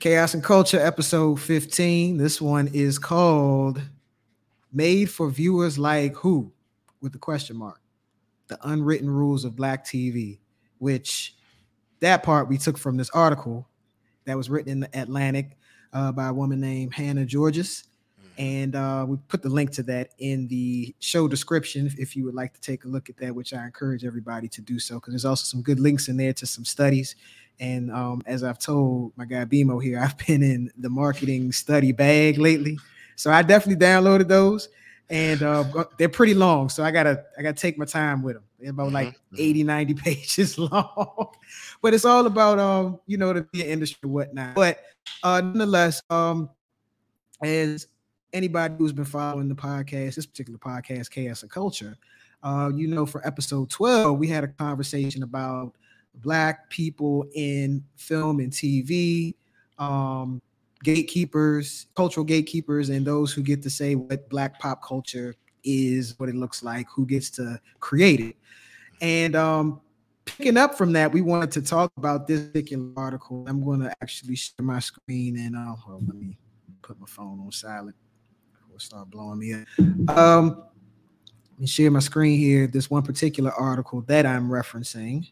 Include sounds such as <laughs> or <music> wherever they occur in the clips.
Chaos and Culture, episode 15. This one is called Made for Viewers Like Who? with the question mark. The Unwritten Rules of Black TV, which that part we took from this article that was written in the Atlantic uh, by a woman named Hannah Giorgis. And uh, we put the link to that in the show description if you would like to take a look at that, which I encourage everybody to do so because there's also some good links in there to some studies and um, as I've told my guy BMO here, <laughs> I've been in the marketing study bag lately. So I definitely downloaded those and uh, they're pretty long. So I gotta I gotta take my time with them. They're about like mm-hmm. 80, 90 <laughs> pages long. but it's all about um, you know, the industry whatnot. But uh nonetheless, um, as anybody who's been following the podcast, this particular podcast, Chaos and Culture, uh, you know, for episode 12, we had a conversation about black people in film and TV, um, gatekeepers, cultural gatekeepers, and those who get to say what black pop culture is, what it looks like, who gets to create it. And um, picking up from that, we wanted to talk about this particular article. I'm going to actually share my screen and uh, well, let me put my phone on silent before it start blowing me up. Um, let me share my screen here. This one particular article that I'm referencing.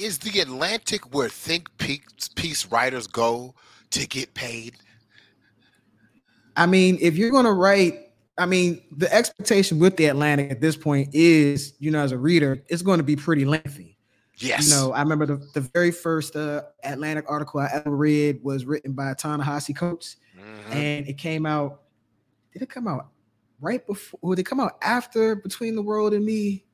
Is the Atlantic where think piece writers go to get paid? I mean, if you're going to write, I mean, the expectation with the Atlantic at this point is, you know, as a reader, it's going to be pretty lengthy. Yes. You know, I remember the, the very first uh, Atlantic article I ever read was written by Ta-Nehisi Coates, mm-hmm. and it came out. Did it come out right before? Or did it come out after Between the World and Me?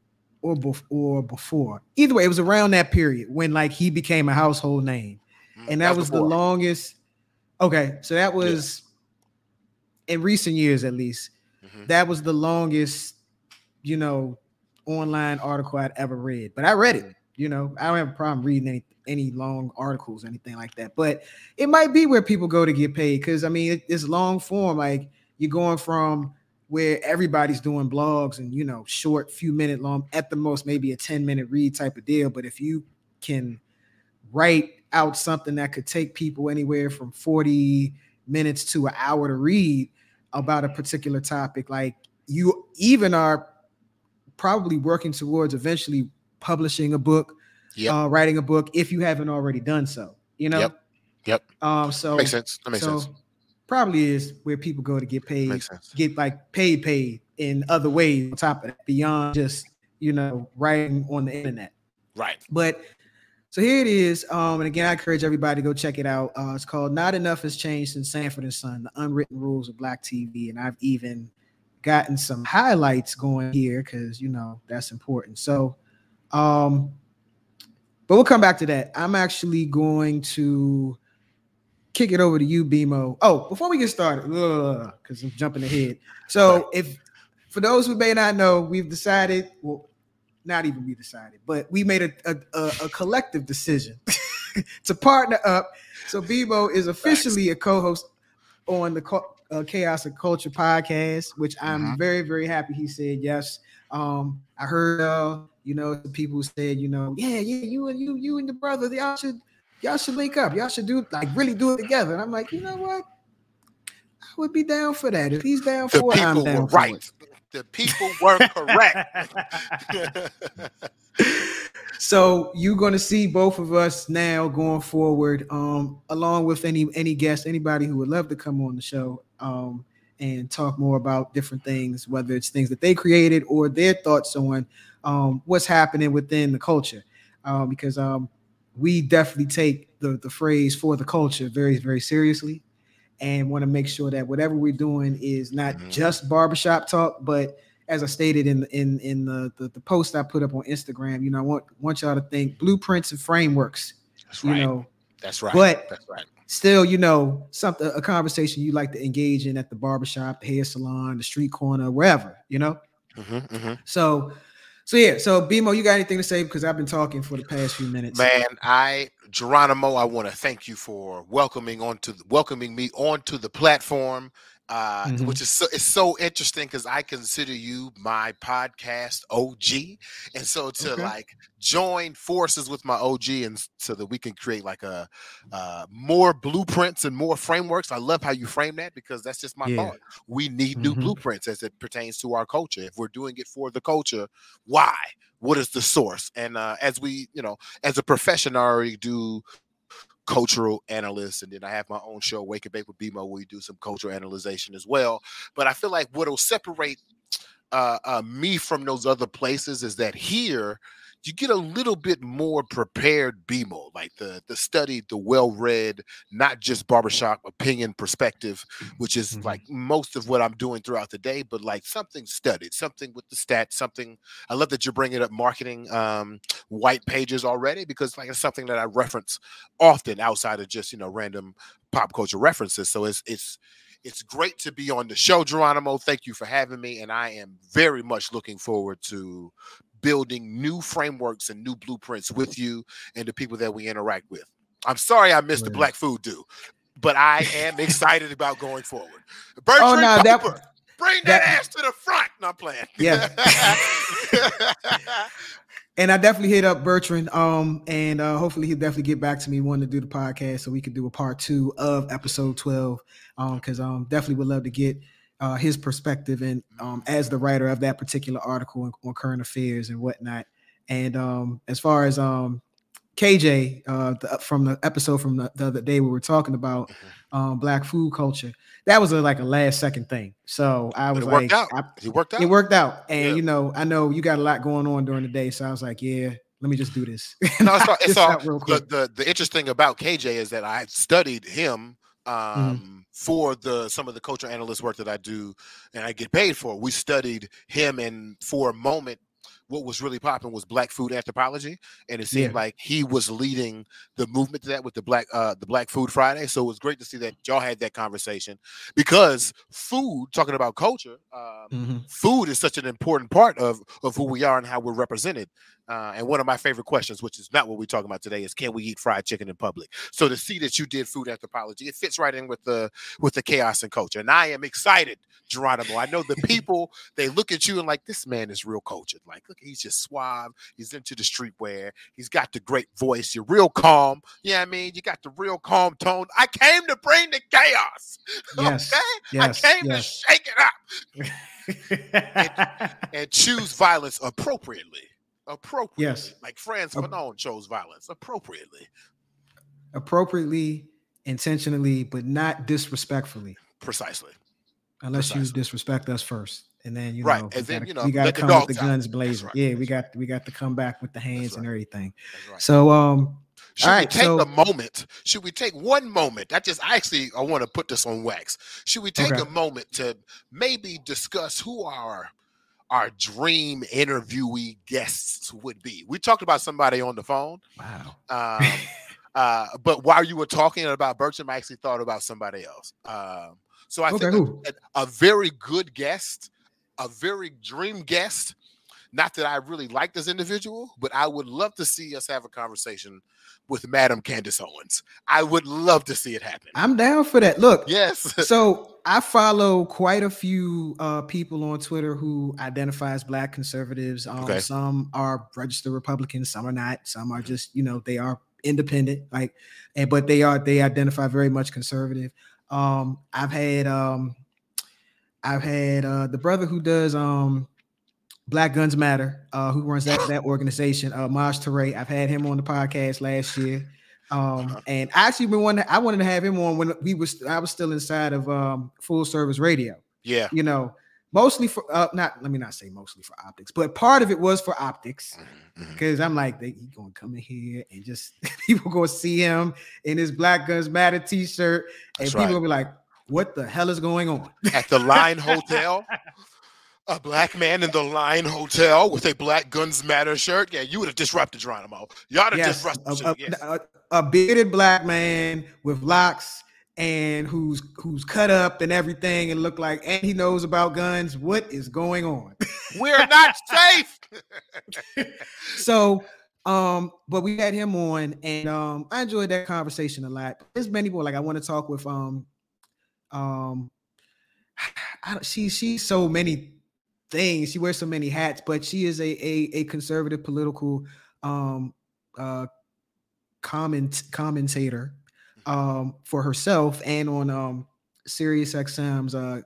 Or before, or before. Either way, it was around that period when like he became a household name, mm, and that That's was before. the longest. Okay, so that was yeah. in recent years, at least. Mm-hmm. That was the longest, you know, online article I'd ever read. But I read it. You know, I don't have a problem reading any any long articles, or anything like that. But it might be where people go to get paid because I mean, it, it's long form. Like you're going from where everybody's doing blogs and you know short few minute long at the most maybe a 10 minute read type of deal. But if you can write out something that could take people anywhere from 40 minutes to an hour to read about a particular topic like you even are probably working towards eventually publishing a book yep. uh, writing a book if you haven't already done so you know? Yep. Yep. Um so makes sense. That makes so, sense probably is where people go to get paid, get like paid, paid in other ways on top of that, beyond just you know writing on the internet. Right. But so here it is. Um, and again, I encourage everybody to go check it out. Uh, it's called "Not Enough Has Changed Since Sanford and Son: The Unwritten Rules of Black TV," and I've even gotten some highlights going here because you know that's important. So, um, but we'll come back to that. I'm actually going to kick it over to you, BMO. Oh, before we get started, because I'm jumping ahead. So, if for those who may not know, we've decided, well, not even we decided, but we made a, a, a, collective decision <laughs> to partner up. So, BMO is officially a co host on the uh, Chaos and Culture podcast, which I'm mm-hmm. very, very happy he said yes. Um, I heard, uh, you know, people said, you know, yeah, yeah, you and you, you and the brother, y'all should y'all should link up. Y'all should do like really do it together. And I'm like, you know what? I would be down for that. If he's down the for it, I'm down for right. it. The people were correct. <laughs> so you're going to see both of us now going forward, um, along with any any guest, anybody who would love to come on the show um, and talk more about different things, whether it's things that they created or their thoughts on um, what's happening within the culture. Um, because um, we definitely take the, the phrase for the culture very, very seriously and want to make sure that whatever we're doing is not mm-hmm. just barbershop talk, but as I stated in in in the, the, the post I put up on Instagram, you know, I want want y'all to think blueprints and frameworks. That's you right. know, that's right. But that's right. Still, you know, something a conversation you like to engage in at the barbershop, the hair salon, the street corner, wherever, you know. Mm-hmm, mm-hmm. So so yeah, so BMO, you got anything to say? Because I've been talking for the past few minutes. Man, I Geronimo, I want to thank you for welcoming onto welcoming me onto the platform uh, Mhm. which is so it's so interesting because I consider you my podcast OG, and so to Okay. like join forces with my OG, and so that we can create like a uh, more blueprints and more frameworks. I love how you frame that because that's just my Yeah. thought. We need new Mhm. blueprints as it pertains to our culture. If we're doing it for the culture, why? What is the source? And uh, as we, you know, as a profession, I already do cultural analyst, and then I have my own show, Wake and Bake with BMO, where we do some cultural analyzation as well. But I feel like what'll separate uh, uh, me from those other places is that here you get a little bit more prepared BMO, like the the studied, the well-read, not just barbershop opinion perspective, which is Mhm. like most of what I'm doing throughout the day, but like something studied, something with the stats, something. I love that you're bringing up marketing um, white pages already because like it's something that I reference often outside of just you know random pop culture references. So it's it's it's great to be on the show, Geronimo. Thank you for having me, and I am very much looking forward to building new frameworks and new blueprints with you and the people that we interact with. I'm sorry I missed the black food do, but I am <laughs> excited about going forward. Bertrand Oh no, that bring that, that- ass to the front. Not playing. Yeah. <laughs> and I definitely hit up Bertrand. Um, and uh, hopefully he'll definitely get back to me wanting to do the podcast so we could do a part two of episode 12. Um, because um definitely would love to get uh his perspective and um as the writer of that particular article on, on current affairs and whatnot. And um as far as um KJ uh the, from the episode from the, the other day we were talking about Mm-hmm. um black food culture, that was a, like a last second thing. So I was it like worked out. I, He worked out. it worked out. And Yeah. you know, I know you got a lot going on during the day. So I was like, yeah, let me just do this. <laughs> No, it's all, it's all the, quick. the the interesting about KJ is that I studied him Mm-hmm. um for the some of the cultural analyst work that I do and I get paid for. We studied him and for a moment what was really popping was black food anthropology and it seemed Yeah. like he was leading the movement to that with the black uh the black food friday so it was great to see that y'all had that conversation because food talking about culture um, Mhm. food is such an important part of of who we are and how we're represented. Uh, and one of my favorite questions, which is not what we're talking about today, is can we eat fried chicken in public? So to see that you did food anthropology, it fits right in with the with the chaos and culture. And I am excited, Geronimo. I know the <laughs> people they look at you and like this man is real cultured. Like, look, he's just suave. He's into the streetwear. He's got the great voice. You're real calm. Yeah, I mean, you got the real calm tone. I came to bring the chaos. <laughs> Yes. Okay? Yes. I came yes. to shake it up <laughs> and choose violence appropriately. Appropriately. Yes. Like Frantz Ap- Fanon chose violence appropriately. Appropriately, intentionally, but not disrespectfully, Precisely. unless you disrespect us first. And then you Right, know, and we then, gotta, you know, we gotta let the come with the out. guns blazing. right, Yeah, that's we got we got to come back with the hands and everything. Right. So um Should all we take so- a moment? Should we take one moment? I just I actually I want to put this on wax. Should we take Okay. a moment to maybe discuss who our our dream interviewee guests would be? We talked about somebody on the phone. wow. Um, <laughs> uh, but while you were talking about Bertram, I actually thought about somebody else. Um, so I Okay, think a, a very good guest, a very dream guest. Not that I really like this individual, but I would love to see us have a conversation with Madam Candace Owens. I would love to see it happen. I'm down for that. Look, yes. <laughs> so I follow quite a few uh, people on Twitter who identify as black conservatives. Um, Okay. Some are registered Republicans, some are not. Some are just, you know, they are independent, like, and but they are they identify very much conservative. Um, I've had um, I've had uh, the brother who does um, Black Guns Matter, uh, who runs that that organization, uh, Maj Toure. I've had him on the podcast last year. Um, and I actually been wanting I wanted to have him on when we was I was still inside of um full service radio, yeah. you know, mostly for uh not let me not say mostly for optics, but part of it was for optics Mhm, mhm. because I'm like they he gonna come in here and just <laughs> people gonna see him in his Black Guns Matter t-shirt, and That's people right. gonna be like, what the hell is going on? At the Line Hotel. <laughs> A black man in the Line Hotel with a Black Guns Matter shirt. Yeah, you would have disrupted Geronimo. Y'all have yes, disrupted. a, a- yes. a- a bearded black man with locks and who's who's cut up and everything and look like and he knows about guns. What is going on? <laughs> We're not safe. <laughs> <laughs> so um but we had him on and um i enjoyed that conversation a lot there's many more like i want to talk with um um <sighs> I, don't, she she's so many things. She wears so many hats, but she is a a, a conservative political um uh comment commentator um for herself and on um Sirius XM's uh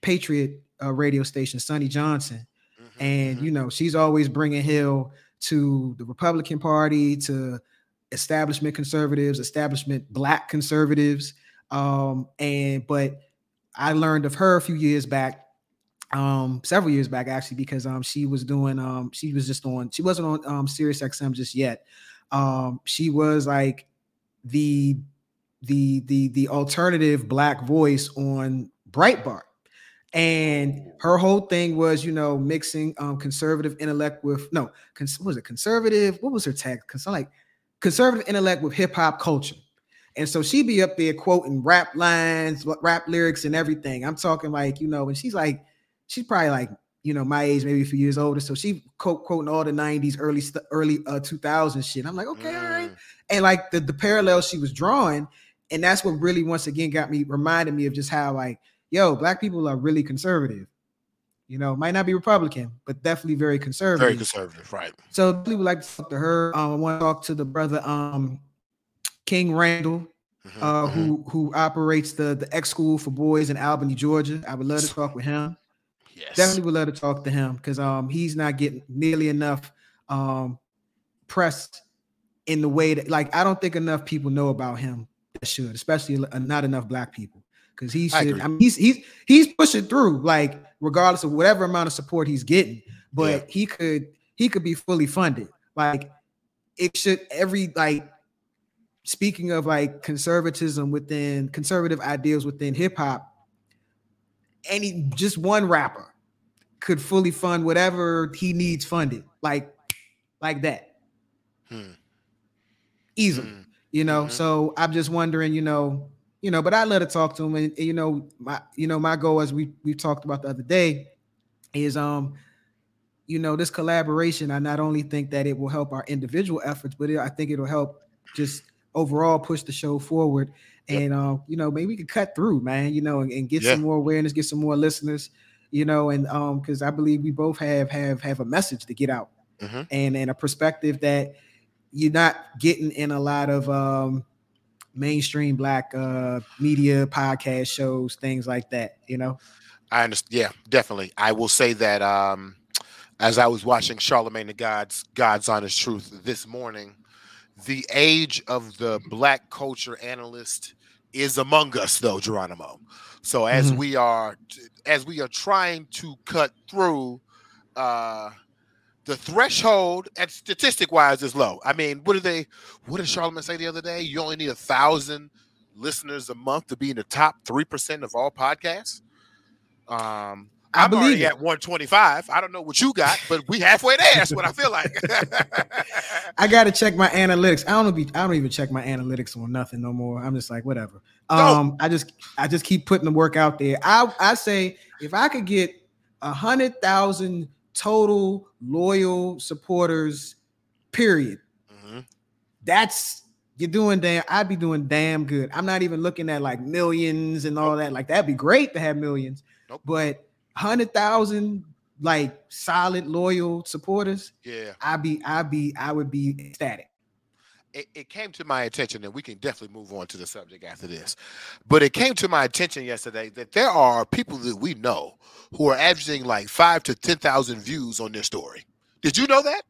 Patriot uh, radio station, Sonnie Johnson. Mm-hmm, and mm-hmm. you know, she's always bringing Hill to the Republican Party, to establishment conservatives, establishment black conservatives. Um, and but I learned of her a few years back, um, several years back actually, because um she was doing um she was just on she wasn't on um Sirius XM just yet. Um, she was like the the the the alternative black voice on Breitbart. And her whole thing was, you know, mixing um conservative intellect with no, cons- was it conservative? What was her tag? Cons- like conservative intellect with hip hop culture. And so she'd be up there quoting rap lines, rap lyrics, and everything. I'm talking like, you know, and she's like, she's probably like, you know, my age, maybe a few years older. So she quote quoting all the 90s, early early uh 2000 shit. I'm like, okay, mm. all right. Mm. And like the, the parallels she was drawing, and that's what really once again got me reminded me of just how like, yo, black people are really conservative. You know, might not be Republican, but definitely very conservative. Very conservative, right? So people would like to talk to her. Um, I want to talk to the brother um King Randall, mm-hmm, uh, mm-hmm. who who operates the the X School for Boys in Albany, Georgia. I would love to talk with him. Yes. Definitely would love to talk to him because um he's not getting nearly enough um press in the way that like I don't think enough people know about him that should, especially not enough black people. Because he should, I, I, mean, he's he's he's pushing through, like regardless of whatever amount of support he's getting, but yeah. he could he could be fully funded. Like it should every like speaking of like conservatism within conservative ideals within hip hop, any just one rapper could fully fund whatever he needs funded, like like that. Hmm. Easily, hmm. you know. Mm-hmm. So I'm just wondering, you know, you know, but I let her talk to him, and, and you know, my you know, my goal as we we talked about the other day is um you know this collaboration i not only think that it will help our individual efforts but it, i think it'll help just overall push the show forward. And uh, you know, maybe we could cut through, man, you know, and, and get yeah. some more awareness, get some more listeners, you know, and um, because I believe we both have have have a message to get out mm-hmm. and and a perspective that you're not getting in a lot of um mainstream black uh media podcast shows, things like that, you know. I understand. Yeah, definitely. I will say that um as I was watching Charlemagne the God's God's Honest Truth this morning, the age of the black culture analyst is among us though geronimo. So as mm-hmm. we are as we are trying to cut through uh the threshold and statistic wise is low. I mean what did they what did charlemagne say the other day? You only need a thousand listeners a month to be in the top 3% of all podcasts? Um I I'm believe already it. at 125. I don't know what you got, but we halfway there. That's what I feel like. <laughs> I got to check my analytics. I don't be. I don't even check my analytics on nothing no more. I'm just like whatever. Um, I just I just keep putting the work out there. I I say if I could get a hundred thousand total loyal supporters, period. Mm-hmm. That's you're doing damn. I'd be doing damn good. I'm not even looking at like millions and all that. Like that'd be great to have millions, nope. but hundred thousand like solid loyal supporters, yeah, I'd be I'd be I would be ecstatic. It, it, came to my attention, and we can definitely move on to the subject after this. But it came to my attention yesterday that there are people that we know who are averaging like five to ten thousand views on their story. Did you know that?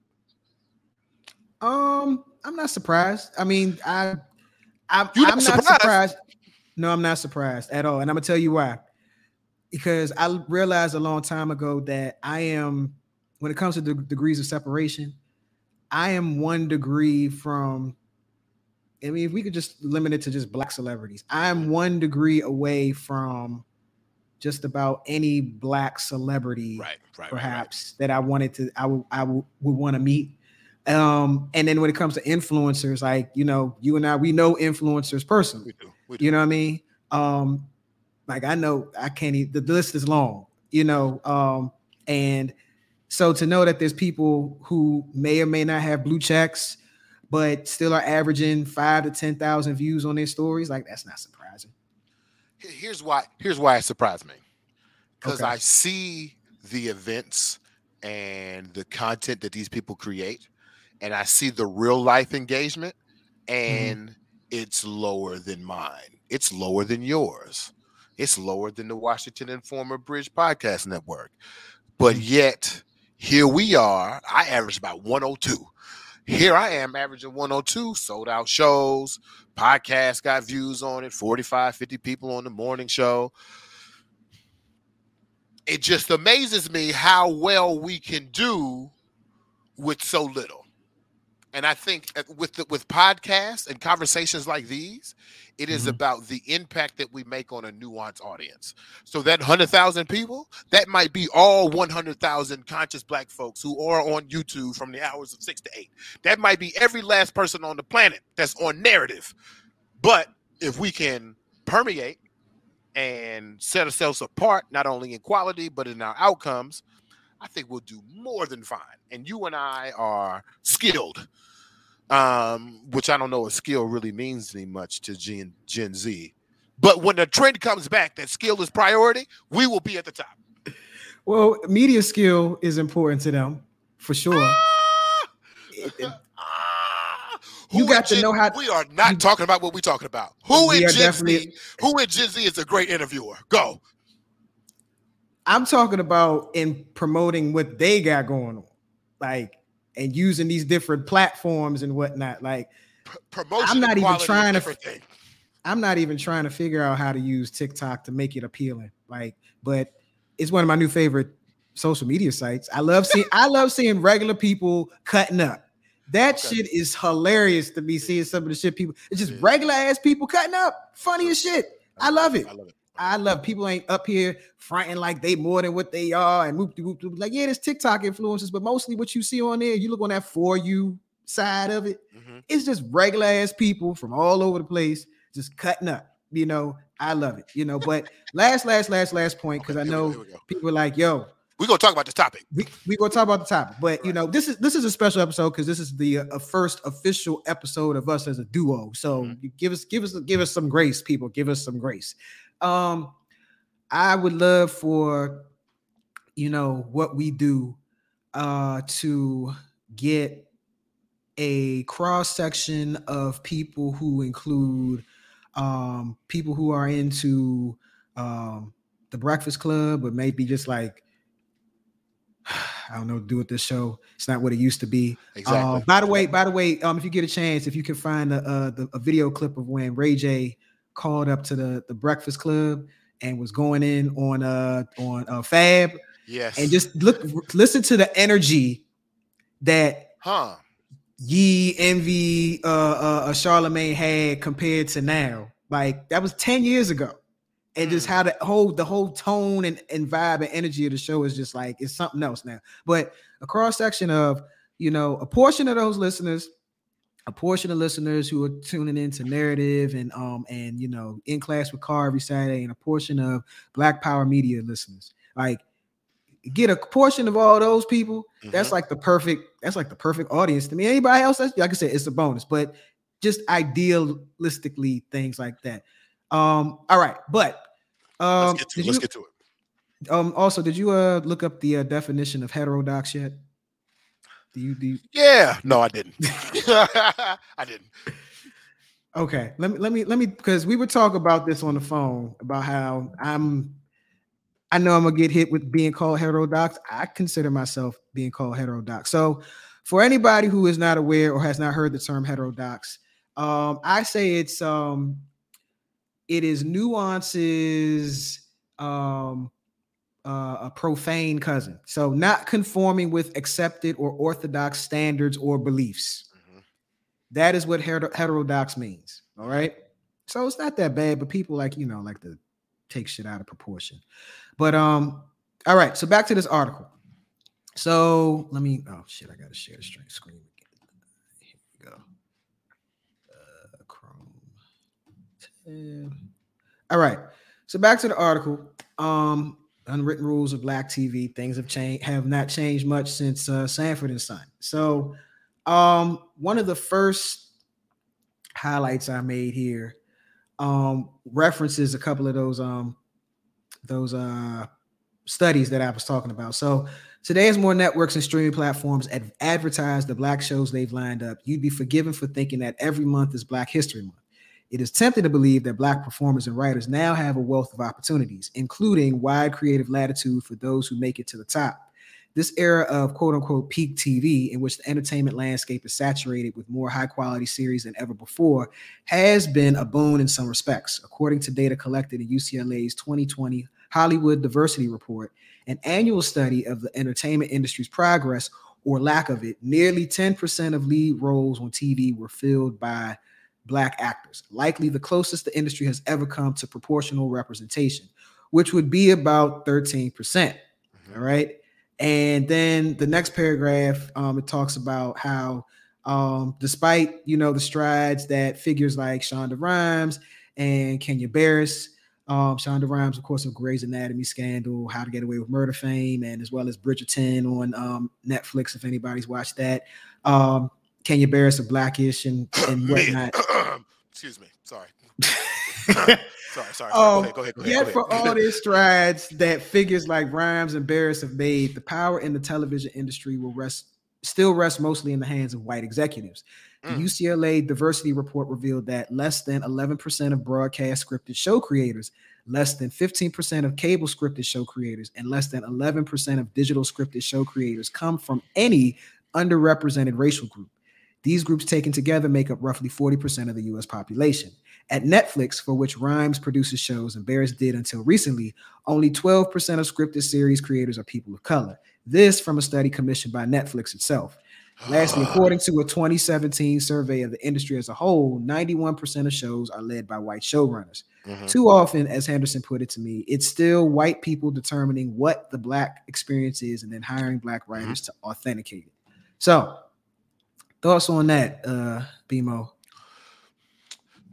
Um, I'm not surprised. I mean, I, I am not, surprised. surprised. No, I'm not surprised at all, and I'm gonna tell you why because I realized a long time ago that I am, when it comes to the degrees of separation, I am one degree from. I mean, if we could just limit it to just black celebrities, I am one degree away from just about any black celebrity, right, right, perhaps right, that I wanted to, I would, I would, would want to meet. Um, and then when it comes to influencers, like you know, you and I, we know influencers personally. We do. We do. You know what I mean? Um, like I know I can't even, the list is long, you know. Um, and so to know that there's people who may or may not have blue checks, but still are averaging five to ten thousand views on their stories, like that's not surprising. Here's why. Here's why it surprised me. because Okay. I see the events and the content that these people create, and I see the real life engagement, and it's lower than mine. It's lower than yours. It's lower than the Washington Informer Bridge Podcast Network. But mm. yet, here we are. I average about 102. Here I am averaging 102, sold out shows, podcast got views on it, 45, 50 people on the morning show. It just amazes me how well we can do with so little. And I think uh, with the, with podcasts and conversations like these, it is Mhm. about the impact that we make on a nuanced audience. So that 100,000 people, that might be all 100,000 conscious black folks who are on YouTube from the hours of 6 to 8. That might be every last person on the planet that's on narrative. But if we can permeate and set ourselves apart, not only in quality, but in our outcomes, I think we'll do more than fine. And you and I are skilled, um, which I don't know if skill really means any much to Gen, Gen Z. But when the trend comes back that skill is priority, we will be at the top. Well, media skill is important to them for sure. Ah! It- it- <laughs> Ah! You got to Gen- know how- We are not you- talking about what we're talking about. Who in Gen Z? Who in Gen Z is a great interviewer? Go. I'm talking about in promoting what they got going on, like and using these different platforms and whatnot. Like P- promotion. I'm not even trying to. I'm not even trying to figure out how to use TikTok to make it appealing. Like, but it's one of my new favorite social media sites. I love seeing I love seeing regular people cutting up. That Okay. shit is hilarious to be seeing some of the shit people. It's just is. regular ass people cutting up. Funny as shit. I love it. I love it. I love people ain't up here fronting like they more than what they are and whoop de whoop. Like, yeah, there's TikTok influencers, but mostly what you see on there, you look on that for you side of it, Mhm. it's just regular ass people from all over the place just cutting up. You know, I love it. You know, but <laughs> last, last, last, last point, because I Okay, go, know people are like, yo, We're gonna talk about this topic. we we gonna talk about the topic, but you know, this is this is a special episode because this is the uh, first official episode of us as a duo. So Mhm. give us give us give us some grace, people. Give us some grace. Um, I would love for you know what we do uh to get a cross section of people who include um people who are into um the breakfast club but maybe just like <sighs> I don't know, do with this show. It's not what it used to be. Exactly. Uh, by the way, by the way, um, if you get a chance, if you can find a, a, a video clip of when Ray J called up to the the Breakfast Club and was going in on uh on uh, Fab, yes. and just look, listen to the energy that huh. Ye Envy uh, uh, uh Charlemagne had compared to now. Like that was 10 years ago. And just Mm. how the whole the whole tone and, and vibe and energy of the show is just like it's something else now. But a cross section of you know a portion of those listeners, a portion of listeners who are tuning into narrative and um and you know in class with Car every Saturday, and a portion of Black Power Media listeners. Like get a portion of all those people that's Mhm. like the perfect that's like the perfect audience to me anybody else that's like i said it's a bonus but just idealistically things like that um all right but um let's get to it. Let's you, get to it. um also did you uh look up the uh, definition of heterodox yet do you do you, Yeah. No, I didn't. <laughs> <laughs> I didn't. okay let me let me let me because we were talking about this on the phone about how i'm i know i'm gonna get hit with being called heterodox i consider myself being called heterodox so for anybody who is not aware or has not heard the term heterodox um i say it's um it is nuances um uh, a profane cousin so not conforming with accepted or orthodox standards or beliefs Mhm. that is what heter- heterodox means. All right. So it's not that bad, but people like, you know, like to take shit out of proportion. But um, all right. So back to this article. So let me oh shit, I gotta share the screen again. Here we go. Uh Chrome. All right. So back to the article. Um, unwritten rules of black TV. Things have changed, have not changed much since uh, Sanford and Son. So um, one of the first highlights I made here um references a couple of those um those uh studies that I was talking about. So today, as more networks and streaming platforms ad- advertise the black shows they've lined up, you'd be forgiven for thinking that every month is Black History Month. It is tempting to believe that black performers and writers now have a wealth of opportunities, including wide creative latitude for those who make it to the top. This era of quote unquote peak TV, in which the entertainment landscape is saturated with more high quality series than ever before, has been a boon in some respects. According to data collected in UCLA's 2020 Hollywood Diversity Report, an annual study of the entertainment industry's progress or lack of it, nearly 10% of lead roles on TV were filled by black actors, likely the closest the industry has ever come to proportional representation, which would be about 13%. percent mm-hmm. All right. And then the next paragraph, um, it talks about how, um, despite you know the strides that figures like Shonda Rhimes and Kenya Barris, um, Shonda Rhimes, of course, of Grey's Anatomy scandal, How to Get Away with Murder fame, and as well as Bridgerton on um, Netflix, if anybody's watched that. Kenya Barris of Blackish and <coughs> and whatnot. <coughs> Excuse me. Sorry. <laughs> sorry, sorry. sorry. Um, go ahead, go ahead, go ahead, yet for all these <coughs> strides that figures like Rhimes and Barris have made, the power in the television industry will rest still rest mostly in the hands of white executives. The mm. UCLA diversity report revealed that less than 11% of broadcast scripted show creators, less than 15% of cable scripted show creators, and less than 11% of digital scripted show creators come from any underrepresented racial group. These groups taken together make up roughly 40% of the US population. At Netflix, for which Rhimes produces shows and Barris did until recently, only 12% of scripted series creators are people of color. This from a study commissioned by Netflix itself. Lastly, <sighs> according to a 2017 survey of the industry as a whole, 91% of shows are led by white showrunners. Mm-hmm. Too often, as Henderson put it to me, it's still white people determining what the black experience is and then hiring black writers mm-hmm. to authenticate it. So Thoughts on that, uh, BMO?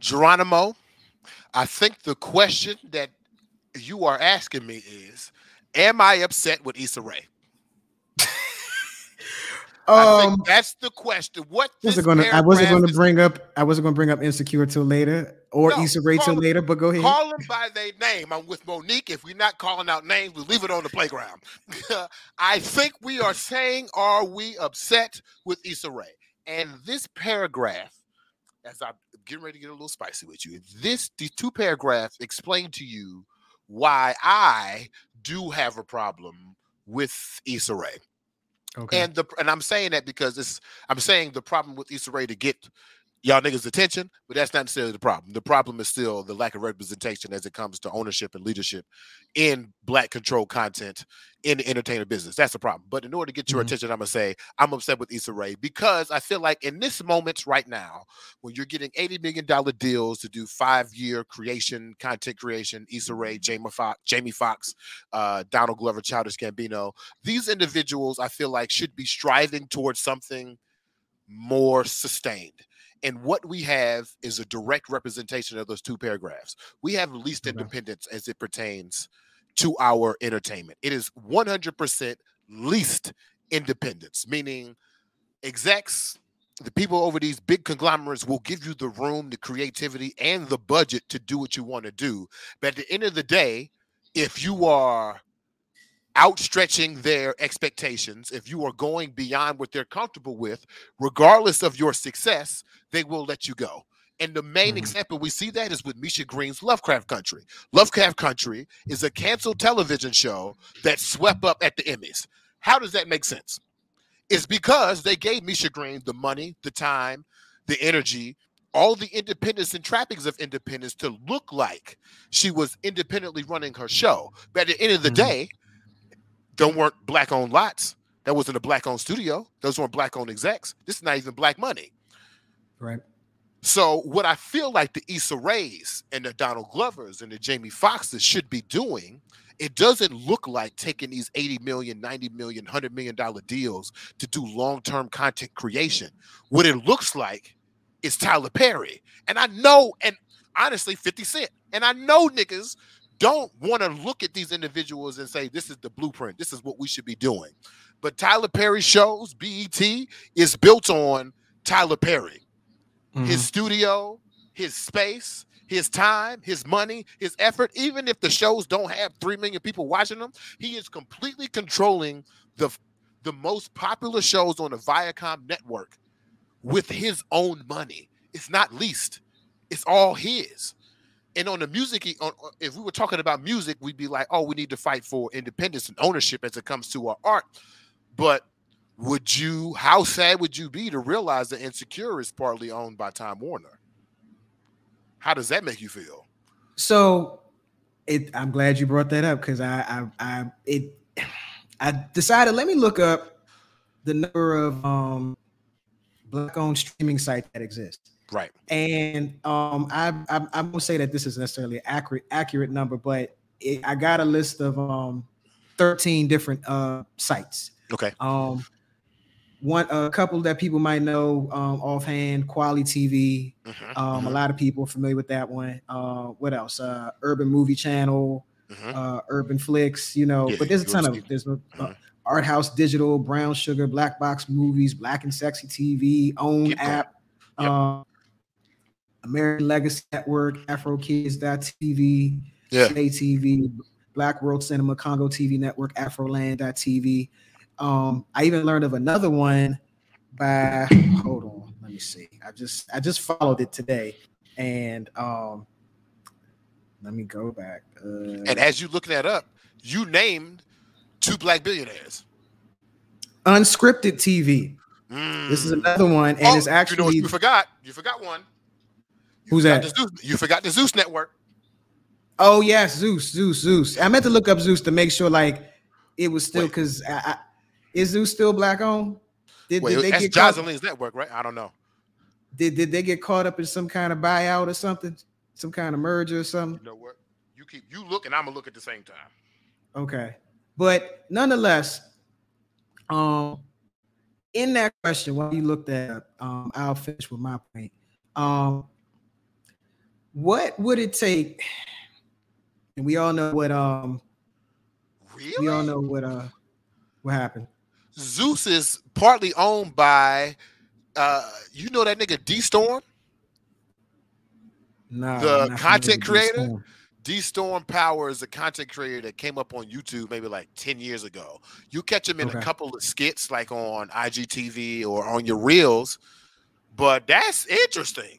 Geronimo, I think the question that you are asking me is, am I upset with Issa Rae? <laughs> I think um, that's the question. What was gonna, I wasn't going to bring up. I wasn't going to bring up insecure till later or no, Issa Rae till later. But go ahead. Call them by their name. I'm with Mo'Nique. If we're not calling out names, we leave it on the playground. <laughs> I think we are saying, are we upset with Issa Rae? And this paragraph, as I'm getting ready to get a little spicy with you, this these two paragraphs explain to you why I do have a problem with Issa Rae. Okay. And the and I'm saying that because it's I'm saying the problem with Issa Rae to get y'all niggas attention, but that's not necessarily the problem. The problem is still the lack of representation as it comes to ownership and leadership in black control content in the entertainment business. That's the problem. But in order to get your mm-hmm. attention, I'm gonna say I'm upset with Issa Rae because I feel like in this moment right now, when you're getting 80 million dollar deals to do five year creation, content creation, Issa Rae, Jamie Foxx, Jamie Foxx, uh, Donald Glover, Childish Gambino, these individuals I feel like should be striving towards something more sustained and what we have is a direct representation of those two paragraphs. We have least independence as it pertains to our entertainment. It is 100% least independence, meaning execs, the people over these big conglomerates will give you the room, the creativity, and the budget to do what you want to do. But at the end of the day, if you are outstretching their expectations, if you are going beyond what they're comfortable with, regardless of your success, they will let you go. And the main mm-hmm. example we see that is with Misha Green's Lovecraft Country. Lovecraft Country is a canceled television show that swept up at the Emmys. How does that make sense? It's because they gave Misha Green the money, the time, the energy, all the independence and trappings of independence to look like she was independently running her show. But at the end of the mm-hmm. day, don't weren't black owned lots. That wasn't a black owned studio. Those weren't black owned execs. This is not even black money. Right. So what I feel like the Issa Raes and the Donald Glovers and the Jamie Foxxes should be doing, it doesn't look like taking these 80 million, 90 million, 100 million dollar deals to do long-term content creation. What it looks like is Tyler Perry. And I know, and honestly, 50 Cent. And I know niggas don't want to look at these individuals and say, this is the blueprint. This is what we should be doing. But Tyler Perry shows, BET, is built on Tyler Perry mm-hmm. his studio, his space, his time, his money, his effort, even if the shows don't have 3 million people watching them, he is completely controlling the the most popular shows on the Viacom network with his own money. It's not leased. It's all his. And on the music, on, if we were talking about music, we'd be like, oh, we need to fight for independence and ownership as it comes to our art. But would you, how sad would you be to realize that Insecure is partly owned by Time Warner? How does that make you feel? So, it. I'm glad you brought that up because I, I, I, it. <sighs> I decided let me look up the number of um, black-owned streaming sites that exist. Right. And um, I, I I won't say that this is necessarily an accurate accurate number, but it, I got a list of um 13 different uh sites. Okay. Um, one a couple that people might know um, offhand KweliTV mm-hmm, um, mm-hmm. a lot of people familiar with that one uh, what else uh, urban movie channel mm-hmm. uh, urban flicks you know yeah, but there's a ton of there's mm-hmm. art house digital brown sugar black box movies black and sexy tv own app yep. American legacy network afro kids.tv yeah. tv black world cinema congo tv network afroland.tv um, I even learned of another one by hold on, let me see. I just I just followed it today, and um, let me go back. Uh, and as you look that up, you named two black billionaires. Unscripted TV. Mm. This is another one, and oh, it's actually you, know, you forgot. You forgot one. You who's that? Zeus, you forgot the Zeus Network. Oh yes, Zeus, Zeus, Zeus. I meant to look up Zeus to make sure like it was still because I, is Zeus still black owned? Did, Wait, did they get Jocelyn's network, right? I don't know. Did did they get caught up in some kind of buyout or something? Some kind of merger or something? You know what? You keep you look and I'm gonna look at the same time. Okay. But nonetheless, um in that question, while you looked at um, I'll finish with my point. Um, what would it take? And we all know what um really? we all know what uh what happened. Zeus is partly owned by uh you know that nigga DeStorm? No, the content creator. DeStorm Power is a content creator that came up on YouTube maybe like 10 years ago. You catch him in okay. a couple of skits like on IGTV or on your reels, but that's interesting.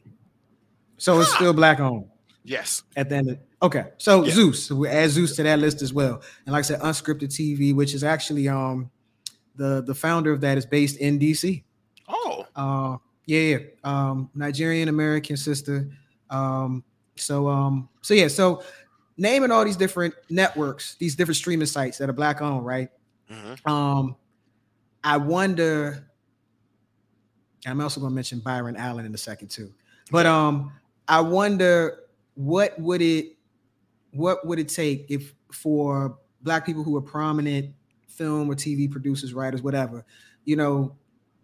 So it's still black owned. Yes. At the end of okay. So yeah. Zeus, so we add Zeus to that list as well. And like I said, unscripted TV, which is actually um the the founder of that is based in DC. Oh. Uh yeah, yeah. Um Nigerian American sister. Um so um so yeah, so naming all these different networks, these different streaming sites that are black owned, right? Mm-hmm. Um I wonder I'm also going to mention Byron Allen in a second too. But um I wonder what would it what would it take if for black people who are prominent film or TV producers, writers, whatever, you know,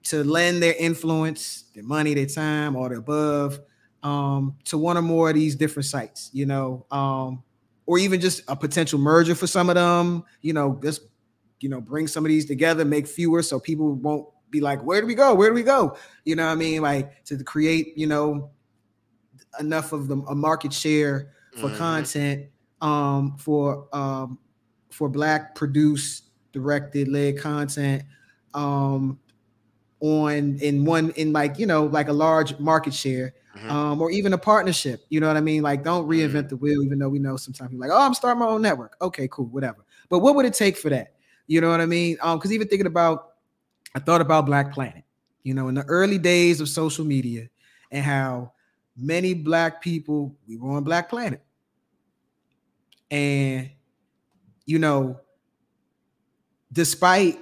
to lend their influence, their money, their time, all the above, um, to one or more of these different sites, you know, um, or even just a potential merger for some of them, you know, just you know, bring some of these together, make fewer so people won't be like, where do we go? Where do we go? You know what I mean? Like to create, you know, enough of the a market share for mm-hmm. content um, for um, for black produced, directed, led content um, on in one in like you know like a large market share. Mm-hmm. Um, or even a partnership, you know what I mean? Like, don't reinvent mm-hmm. the wheel, even though we know sometimes you're like, oh, I'm starting my own network. Okay, cool, whatever. But what would it take for that? You know what I mean? Um, because even thinking about, I thought about Black Planet, you know, in the early days of social media and how many black people, we were on Black Planet. And, you know, despite,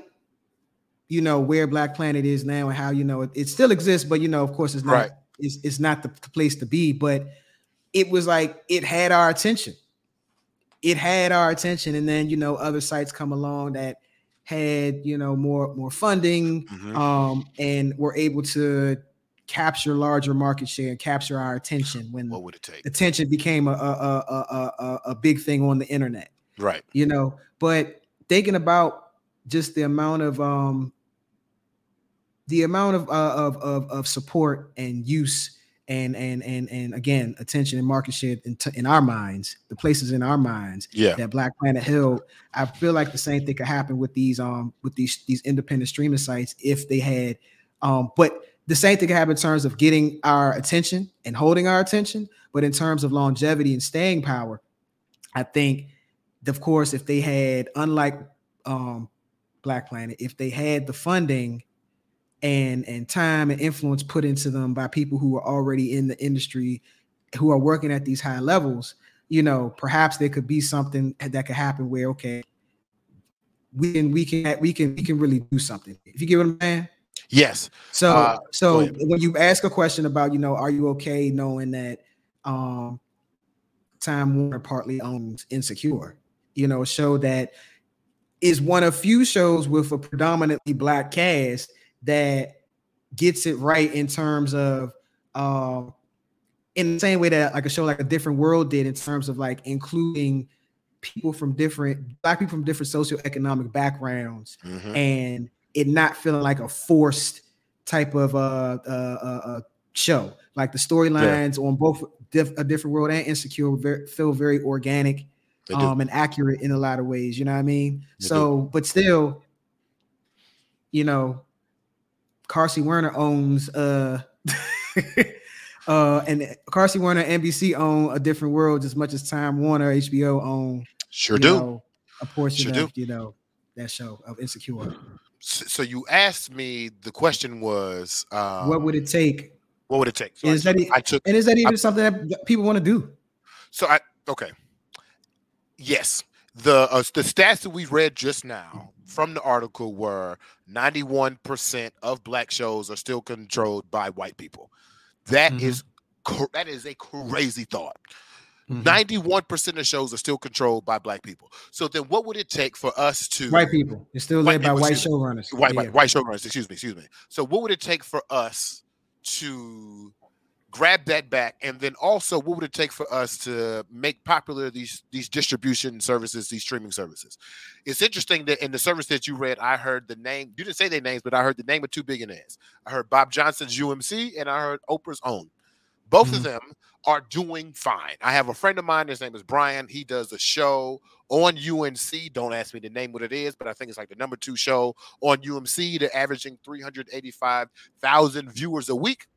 you know, where Black Planet is now and how, you know, it, it still exists, but, you know, of course, it's not, right. it's, it's not the, place to be, but it was like, it had our attention. It had our attention. And then, you know, other sites come along that had, you know, more, more funding mm-hmm. um, and were able to capture larger market share and capture our attention when what would it take? attention became a a, a, a, a big thing on the internet. Right. You know but thinking about just the amount of um the amount of uh, of, of of support and use and and and and again attention and market share in, t- in our minds the places in our minds Yeah. that black planet held i feel like the same thing could happen with these um with these these independent streaming sites if they had um but the same thing could happen in terms of getting our attention and holding our attention but in terms of longevity and staying power i think of course if they had unlike um black planet if they had the funding and and time and influence put into them by people who are already in the industry who are working at these high levels you know perhaps there could be something that could happen where okay we can we can we can we can really do something. If you get what i'm saying Yes. so Uh, so when you ask a question about you know are you okay knowing that um time warner partly owns insecure you know a show that is one of few shows with a predominantly black cast that gets it right in terms of um in the same way that like a show like a different world did in terms of like including people from different black people from different socioeconomic backgrounds Mhm. and it not feeling like a forced type of uh uh, uh, uh show. Like the storylines on both diff- a different world and insecure very, feel very organic um and accurate in a lot of ways you know what i mean? They so but still you know Carsey Werner owns uh <laughs> uh and Carsey Werner NBC own a different world as much as Time Warner HBO own sure do. know, a portion Sure of you know that show of Insecure. So you asked me. The question was, um, what would it take? what would it take? So Is I, that e- I took. And is that even something that people want to do? So I okay. Yes, the uh, the stats that we read just now from the article were ninety one percent of black shows are still controlled by white people. That Mhm. is that is a crazy thought. Mhm. 91% of shows are still controlled by black people. So then what would it take for us to White people. It's still White led by white showrunners. white, Yeah. white, white showrunners, excuse me, excuse me. So what would it take for us to grab that back? And then also what would it take for us to make popular these these distribution services, these streaming services? It's interesting that in the service that you read, I heard the name, you didn't say their names, but I heard the name of two billionaires. I heard Bob Johnson's UMC and I heard Oprah's own. Both Mhm. of them are doing fine. I have a friend of mine, his name is Brian. He does a show on UMC. Don't ask me to name what it is, but I think it's like the number two show on UMC. They're averaging 385,000 viewers a week.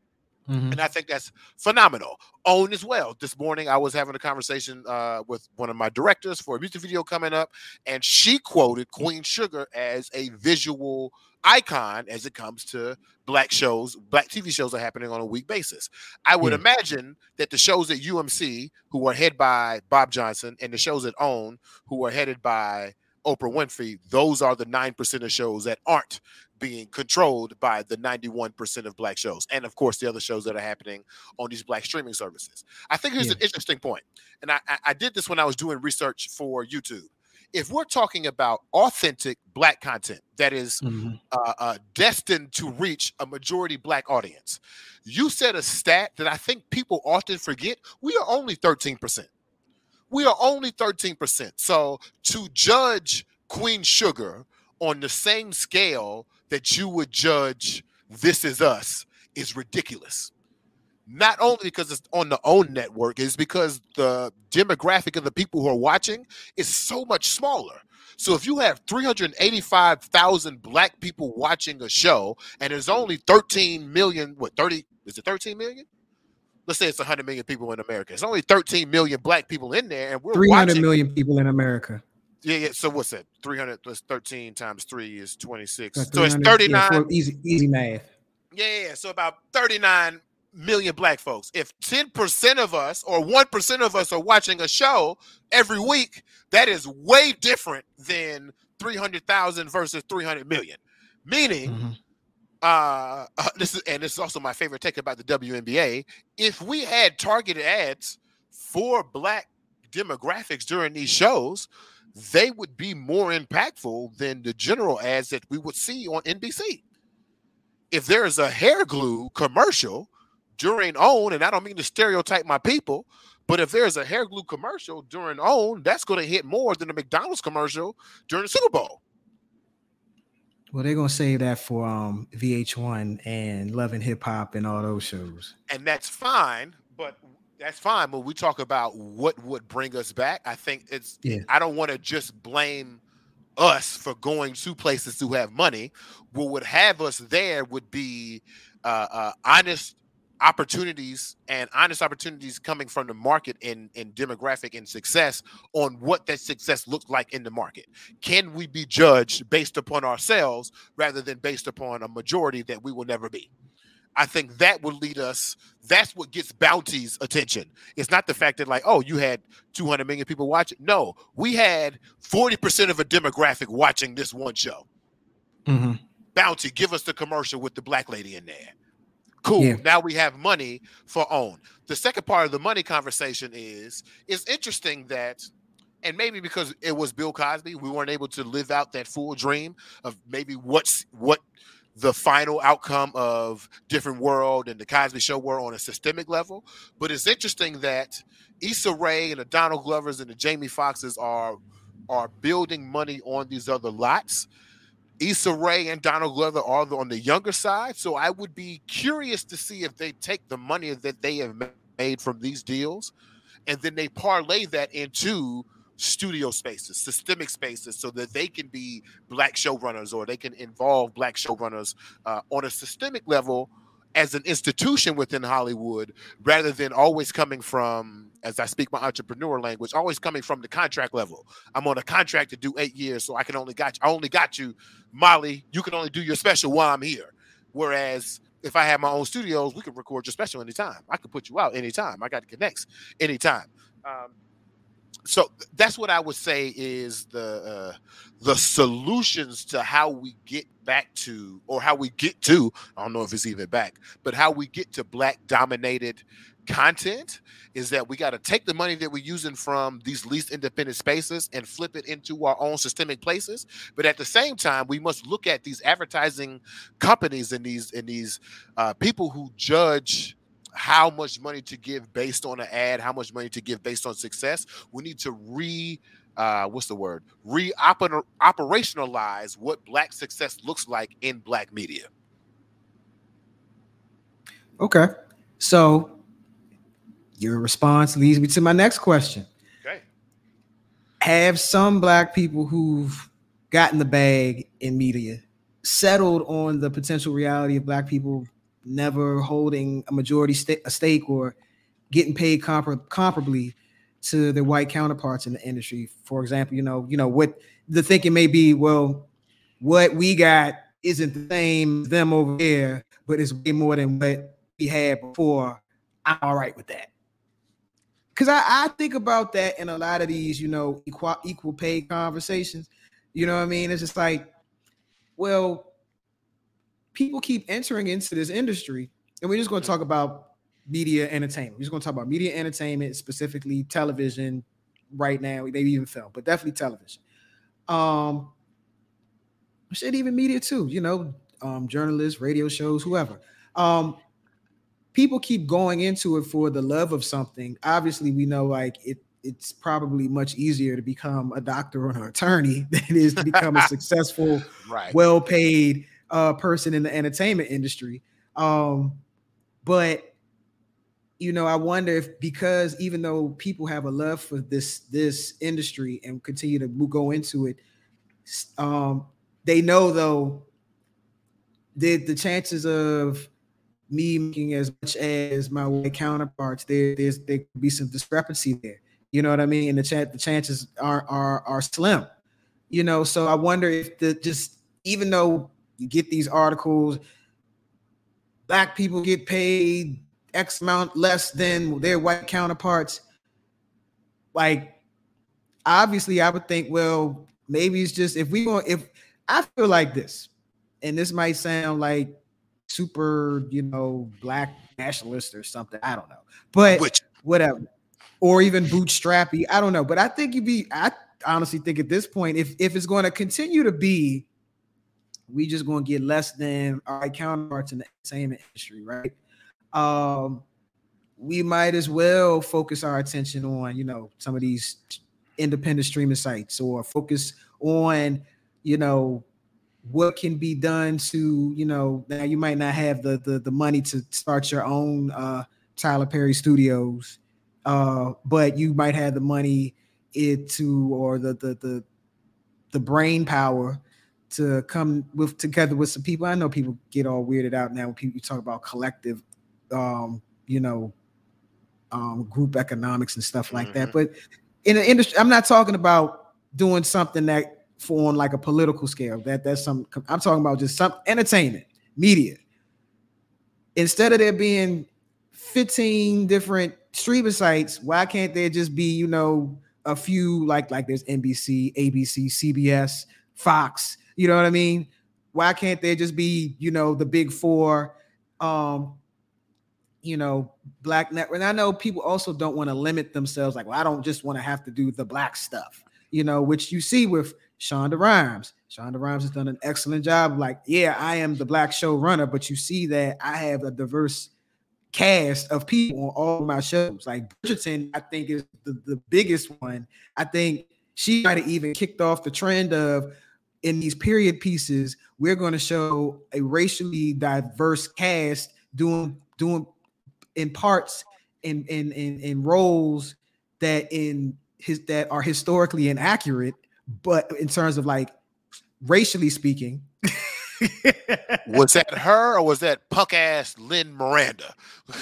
Mhm. And I think that's phenomenal. Own as well. This morning, I was having a conversation uh, with one of my directors for a music video coming up, and she quoted Queen Sugar as a visual icon as it comes to black shows, black TV shows are happening on a week basis. I would Yeah. imagine that the shows at UMC, who are headed by Bob Johnson, and the shows at OWN, who are headed by Oprah Winfrey, those are the 9% of shows that aren't being controlled by the 91% of black shows. And of course, the other shows that are happening on these black streaming services. I think here's Yeah. an interesting point, And I, I, did this when I was doing research for YouTube. If we're talking about authentic black content that is Mhm. uh, uh, destined to reach a majority black audience, you said a stat that I think people often forget. We are only 13%. We are only 13%. So to judge Queen Sugar on the same scale that you would judge This Is Us is ridiculous. Not only because it's on the own network, is because the demographic of the people who are watching is so much smaller. So if you have 385,000 black people watching a show and there's only 13 million, what 30 is it 13 million? Let's say it's 100 million people in America. It's only 13 million black people in there and we're 300 watching million people in America. Yeah, yeah. So what's that? 300 plus 13 times 3 is 26. So it's 39. yeah, easy, easy math. Yeah. So about 39 million black folks. If 10% of us or 1% of us are watching a show every week, that is way different than 300,000 versus 300 million. Meaning, Mhm. uh, uh, <laughs> this is and this is also my favorite take about the WNBA. If we had targeted ads for black demographics during these shows, they would be more impactful than the general ads that we would see on NBC. If there is a hair glue commercial during OWN, and I don't mean to stereotype my people, but if there's a hair glue commercial during OWN, that's going to hit more than a McDonald's commercial during the Super Bowl. Well, they're gonna save that for um VH1 and Love and Hip Hop and all those shows. And that's fine, but that's fine. But we talk about what would bring us back. I think it's yeah. I don't want to just blame us for going to places to have money. What would have us there would be uh, uh, honest opportunities and honest opportunities coming from the market in in demographic and success on what that success looks like in the market can we be judged based upon ourselves rather than based upon a majority that we will never be I think that would lead us. That's what gets bounty's attention. It's not the fact that, like, oh, you had 200 million people watching. No, we had 40% of a demographic watching this one show. Mm-hmm. Bounty, give us the commercial with the black lady in there. Cool. Yeah. Now we have money for own. The second part of the money conversation is it's interesting that and maybe because it was Bill Cosby, we weren't able to live out that full dream of maybe what's what the final outcome of different world and the Cosby Show were on a systemic level. But it's interesting that Issa Rae and the Donald Glovers and the Jamie Foxxes are are building money on these other lots. Issa Rae and Donald Glover are on the younger side, so I would be curious to see if they take the money that they have made from these deals, and then they parlay that into studio spaces, systemic spaces, so that they can be black showrunners or they can involve black showrunners uh, on a systemic level as an institution within Hollywood, rather than always coming from, as I speak my entrepreneur language, always coming from the contract level. I'm on a contract to do eight years, so I can only got you, I only got you, Molly. You can only do your special while I'm here. Whereas if I have my own studios, we can record your special anytime. I can put you out anytime. I got to connect anytime. Um, so that's what I would say is the uh, the solutions to how we get back to or how we get to I don't know if it's even back, but how we get to black dominated content is that we got to take the money that we're using from these least independent spaces and flip it into our own systemic places. But at the same time we must look at these advertising companies and these and these uh, people who judge how much money to give based on an ad, how much money to give based on success. We need to re uh, what's the word? Re-operationalize what black success looks like in black media. Okay. So your response leads me to my next question. Okay. Have some black people who've gotten the bag in media settled on the potential reality of black people never holding a majority st- a stake or getting paid compar- comparably to their white counterparts in the industry. For example, you know, you know what the thinking may be. Well, what we got isn't the same as them over there, but it's way more than what we had before. I'm all right with that. Cause I, I think about that in a lot of these, you know, equal equal pay conversations. You know what I mean? It's just like, well, people keep entering into this industry, and we're just going to talk about media entertainment. We're just going to talk about media entertainment, specifically television right now, maybe even film, but definitely television. Um, shit, even media too, you know, um, journalists, radio shows, whoever. Um, people keep going into it for the love of something. Obviously, we know like it it's probably much easier to become a doctor or an attorney <laughs> than it is to become a <laughs> successful, right. well-paid uh, person in the entertainment industry. Um, but you know, I wonder if because even though people have a love for this this industry and continue to go into it, um, they know though that the chances of me making as much as my white counterparts, there there's there could be some discrepancy there. You know what I mean? And the ch- the chances are are are slim. You know, so I wonder if the just even though you get these articles. Black people get paid X amount less than their white counterparts. Like, obviously, I would think, well, maybe it's just if we want, if I feel like this, and this might sound like super, you know, black nationalist or something. I don't know, but Which? whatever, or even bootstrappy. I don't know, but I think you'd be. I honestly think at this point, if if it's going to continue to be we just gonna get less than our counterparts in the entertainment industry, right? Um, we might as well focus our attention on, you know, some of these independent streaming sites or focus on, you know, what can be done to you know now you might not have the the, the money to start your own uh tyler perry studios uh but you might have the money it to or the the the, the brain power to come with together with some people i know people get all weirded out now when people talk about collective um you know um group economics and stuff like mm-hmm. that but in the industry i'm not talking about doing something that for on like a political scale. That that's some I'm talking about just some entertainment, media. Instead of there being 15 different streaming sites, why can't there just be, you know, a few like like there's NBC, ABC, CBS, Fox, you know what I mean? Why can't there just be, you know, the big four um you know, black network. And I know people also don't want to limit themselves, like, well, I don't just want to have to do the black stuff, you know, which you see with Shonda Rhimes. Shonda Rhimes has done an excellent job. Like, yeah, I am the black showrunner, but you see that I have a diverse cast of people on all my shows. Like Bridgerton, I think is the, the biggest one. I think she might have even kicked off the trend of in these period pieces, we're going to show a racially diverse cast doing doing in parts in in in, in roles that in his that are historically inaccurate but in terms of like racially speaking, <laughs> was that her or was that punk ass Lin Miranda? <laughs>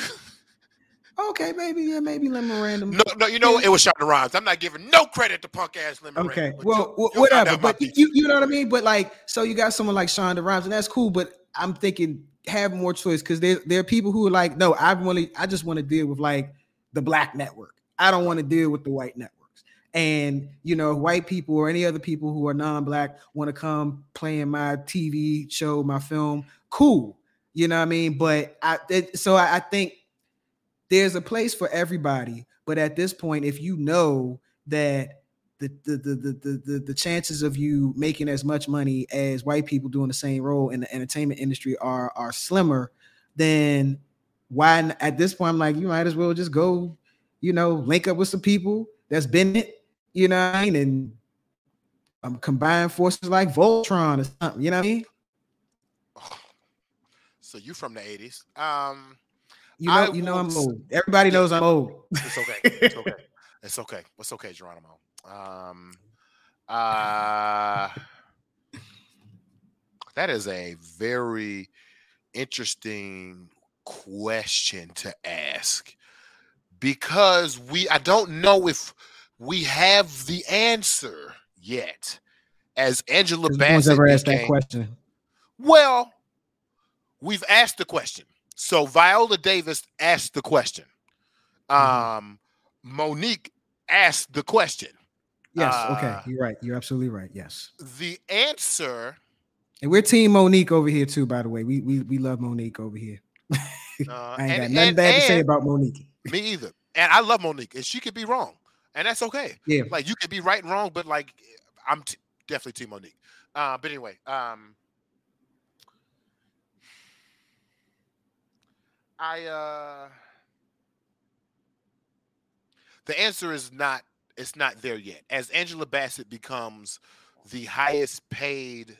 okay, maybe yeah, maybe Lin Miranda. No, no, you know it was Shonda Rhimes. I'm not giving no credit to punk ass Lin Miranda. Okay, well, you, whatever. But you, you know what I mean. But like, so you got someone like Shonda Rhimes, and that's cool. But I'm thinking have more choice because there there are people who are like, no, I to, I just want to deal with like the black network. I don't want to deal with the white networks. and you know white people or any other people who are non-black want to come play in my tv show my film cool you know what i mean but i it, so I, I think there's a place for everybody but at this point if you know that the the, the the the the chances of you making as much money as white people doing the same role in the entertainment industry are are slimmer then why at this point i'm like you might as well just go you know link up with some people that's been it you know I mean? And um, combine forces like Voltron or something, you know what I mean? So you from the 80s. Um you know, I you know I'm old. Everybody knows I'm old. It's okay. <laughs> It's okay. it's okay. What's okay, Geronimo? Um uh that is a very interesting question to ask because we I don't know if we have the answer yet. As Angela Bassett ever asked became, that question. Well, we've asked the question. So Viola Davis asked the question. Mm-hmm. Um, Mo'Nique asked the question. Yes. Uh, okay. You're right. You're absolutely right. Yes. The answer. And we're Team Mo'Nique over here too. By the way, we we we love Mo'Nique over here. uh, <laughs> I ain't and, got nothing and, bad and, to say about Mo'Nique. <laughs> me either. And I love Mo'Nique, and she could be wrong and that's okay. Yeah, like you could be right and wrong, but like I'm t- definitely Team Mo'Nique. Uh, but anyway, um, I uh, the answer is not it's not there yet. As Angela Bassett becomes the highest paid,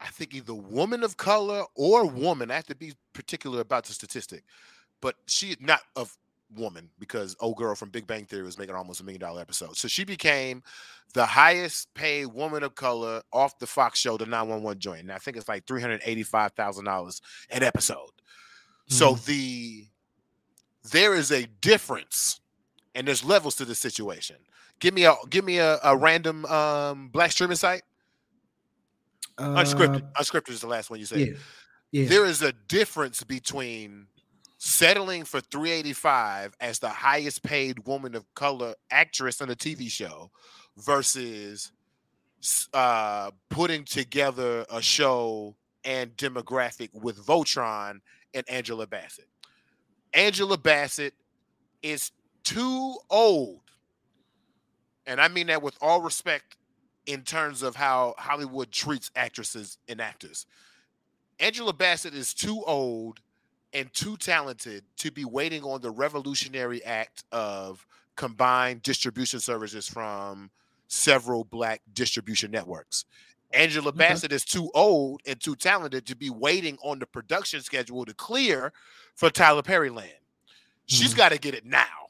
I think either woman of color or woman. I have to be particular about the statistic, but she not of woman because old girl from Big Bang Theory was making almost a million dollar episode. So she became the highest paid woman of color off the Fox show, the 911 joint. And I think it's like $385,000 an episode. Mm-hmm. So the there is a difference and there's levels to the situation. Give me a give me a, a random um black streaming site. Uh, unscripted. Unscripted is the last one you said. Yeah. Yeah. There is a difference between settling for 385 as the highest paid woman of color actress on a TV show versus uh, putting together a show and demographic with Voltron and Angela Bassett. Angela Bassett is too old. And I mean that with all respect in terms of how Hollywood treats actresses and actors. Angela Bassett is too old and too talented to be waiting on the revolutionary act of combined distribution services from several black distribution networks. Angela. Bassett is too old and too talented to be waiting on the production schedule to clear for Tyler Perry land. She's Mhm. got to get it now.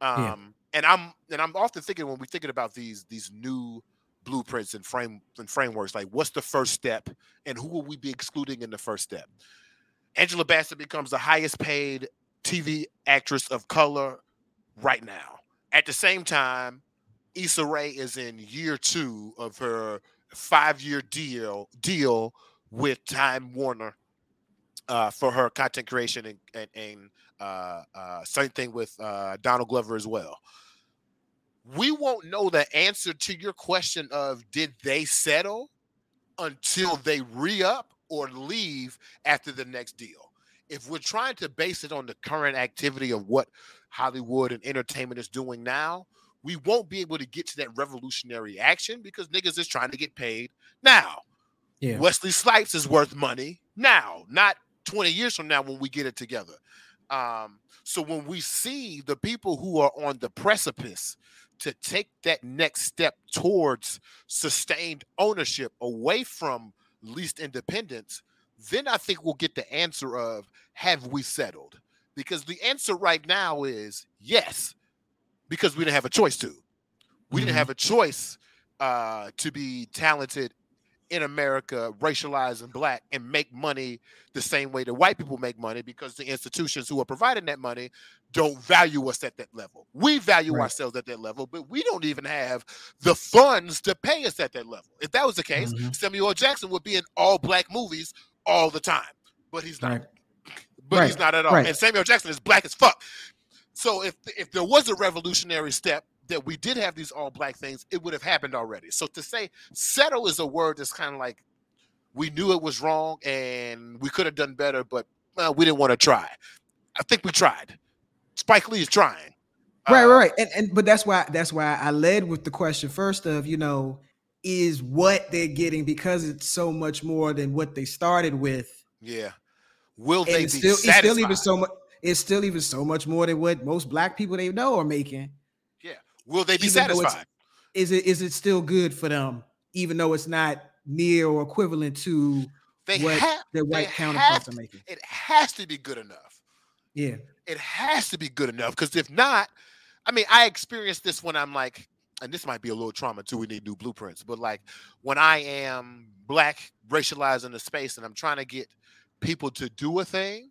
Um, Yeah. and I'm and I'm often thinking when we're thinking about these these new blueprints and frame and frameworks, like what's the first step and who will we be excluding in the first step? Angela Bassett becomes the highest paid TV actress of color right now. At the same time, Issa Rae is in year two of her five-year deal deal with Time Warner uh, for her content creation and and, and uh, uh, same thing with uh, Donald Glover as well. We won't know the answer to your question of did they settle until they re-up or leave after the next deal. If we're trying to base it on the current activity of what Hollywood and entertainment is doing now, we won't be able to get to that revolutionary action because niggas is trying to get paid now. Yeah. Wesley Snipes is worth money now, not 20 years from now when we get it together. Um, so when we see the people who are on the precipice to take that next step towards sustained ownership away from least independence, then I think we'll get the answer of have we settled? Because the answer right now is yes, because we didn't have a choice to. We Mhm. didn't have a choice uh, to be talented in America, racialized and black, and make money the same way that white people make money because the institutions who are providing that money don't value us at that level. We value Right. ourselves at that level, but we don't even have the funds to pay us at that level. If that was the case, Mhm. Samuel Jackson would be in all black movies all the time, but he's not. Right. But he's not at all. Right. And Samuel Jackson is black as fuck. So if if there was a revolutionary step that we did have these all black things, it would have happened already. So to say settle is a word that's kind of like we knew it was wrong and we could have done better, but well, we didn't want to try. I think we tried. Spike Lee is trying. right, Uh, right, right. And, and but that's why that's why I led with the question first of you know is what they're getting because it's so much more than what they started with. Yeah. Will And they be still satisfied? it's still even so much. It's still even so much more than what most black people they know are making. Yeah. Will they be even though it's- satisfied? Is it is it still good for them, even though it's not near or equivalent to They what have their white counterparts are making? It has to be good enough. Yeah. it has to be good enough because if not, I mean, I experienced this when I'm like, and this might be a little trauma too. We need new blueprints, but like when I am black, racialized in the space, and I'm trying to get people to do a thing,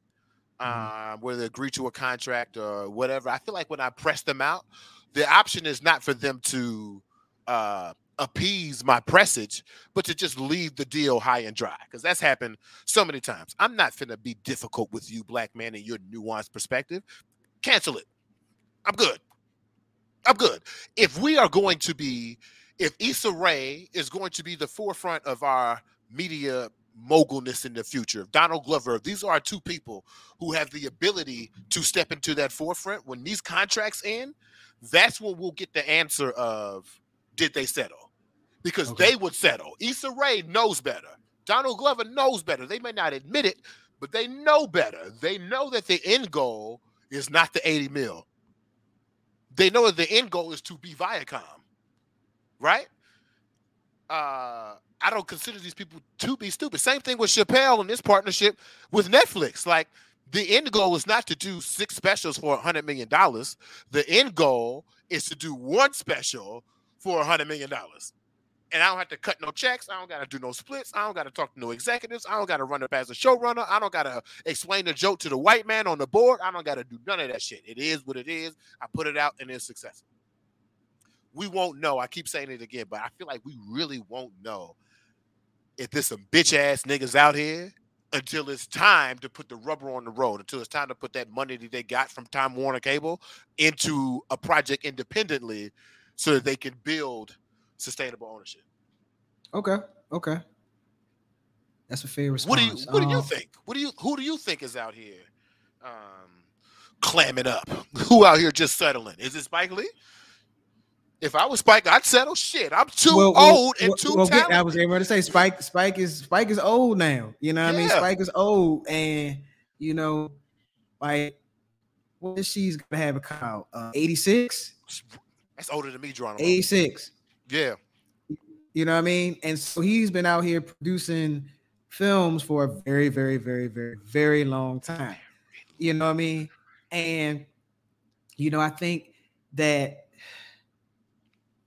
uh, whether they agree to a contract or whatever, I feel like when I press them out, the option is not for them to uh, appease my presage, but to just leave the deal high and dry because that's happened so many times. I'm not finna be difficult with you, black man, and your nuanced perspective. Cancel it. I'm good. I'm good. If we are going to be, if Issa Rae is going to be the forefront of our media mogulness in the future, if Donald Glover, these are our two people who have the ability to step into that forefront, when these contracts end, that's when we'll get the answer of did they settle? Because Okay. they would settle. Issa Rae knows better. Donald Glover knows better. They may not admit it, but they know better. They know that the end goal is not the 80 mil. They know that the end goal is to be Viacom, right? Uh, I don't consider these people to be stupid. Same thing with Chappelle and this partnership with Netflix. Like the end goal is not to do six specials for a hundred million dollars. The end goal is to do one special for a hundred million dollars. And I don't have to cut no checks. I don't got to do no splits. I don't got to talk to no executives. I don't got to run it as a showrunner. I don't got to explain the joke to the white man on the board. I don't got to do none of that shit. It is what it is. I put it out and it's successful. We won't know. I keep saying it again, but I feel like we really won't know if there's some bitch ass niggas out here until it's time to put the rubber on the road, until it's time to put that money that they got from Time Warner Cable into a project independently so that they can build sustainable ownership. Okay. Okay. That's a fair response. What do you what do you think? What do you who do you think is out here um clamming up? <laughs> Who out here just settling? Is it Spike Lee? If I was Spike, I'd settle. Shit, I'm too well, well, old and well, too well, talented. I was able to say Spike. Spike is Spike is old now. You know what I mean? Spike is old, and you know, like what is she's gonna have a count? Uh, 86? That's older than me, Geronimo. 86. Yeah, You know what I mean? And so he's been out here producing films for a very, very, very, very, very long time. You know what I mean? And you know, I think that,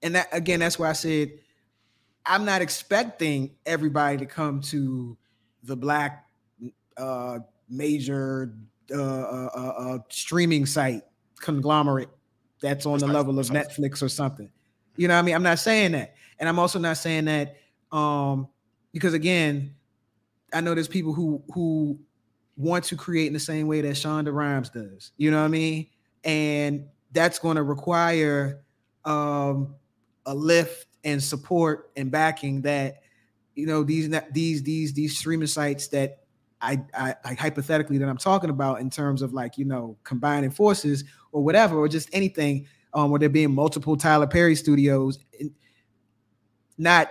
and that again, that's why I said I'm not expecting everybody to come to the black uh, major uh, uh, uh, uh streaming site conglomerate that's on the level of Netflix or something. You know what I mean? I'm not saying that. And I'm also not saying that um, because again, I know there's people who who want to create in the same way that Shonda Rhimes does. You know what I mean? And that's going to require um, a lift and support and backing that you know these these these these streaming sites that I, I, I hypothetically that I'm talking about in terms of like you know combining forces or whatever or just anything um where there being multiple Tyler Perry studios not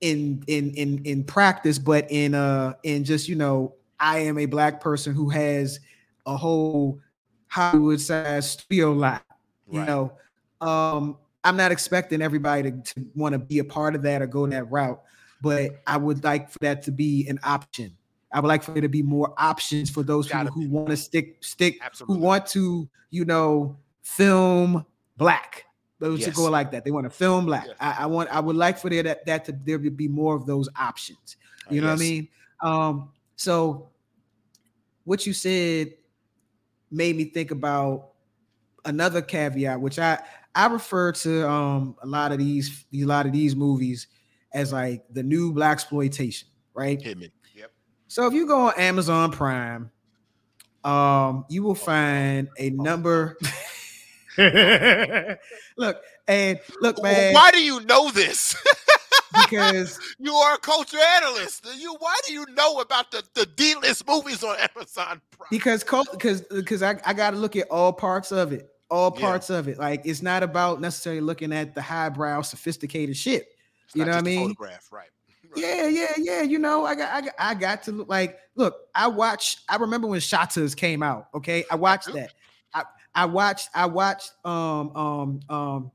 in in in in practice but in uh in just you know I am a black person who has a whole Hollywood size studio lot you right. know um I'm not expecting everybody to, to want to be a part of that or go that route but I would like for that to be an option I would like for there to be more options for those people who want to stick stick Absolutely. who want to, you know, film black. Those yes. to go like that. They want to film black. Yes. I, I, want I would like for there that, that to there to be more of those options. Uh, you uh, know yes. what I mean? Um, so what you said made me think about another caveat, which I I refer to um a lot of these a lot of these movies as like the new black exploitation, right? Hit me. Yep. So if you go on Amazon Prime, um, you will find a number. <laughs> look, and look, man. Why do you know this? because <laughs> you are a culture analyst. You why do you know about the the D list movies on Amazon Prime? Because because because I, I got to look at all parts of it, all parts yeah. of it. Like it's not about necessarily looking at the highbrow, sophisticated shit. It's you know what I mean? Photograph, <laughs> right? Yeah, yeah, yeah. You know, I got, I got, I got to look like. Look, I watched. I remember when Shottas came out. Okay, I watched that. I, I watched. I watched. Um, um, um,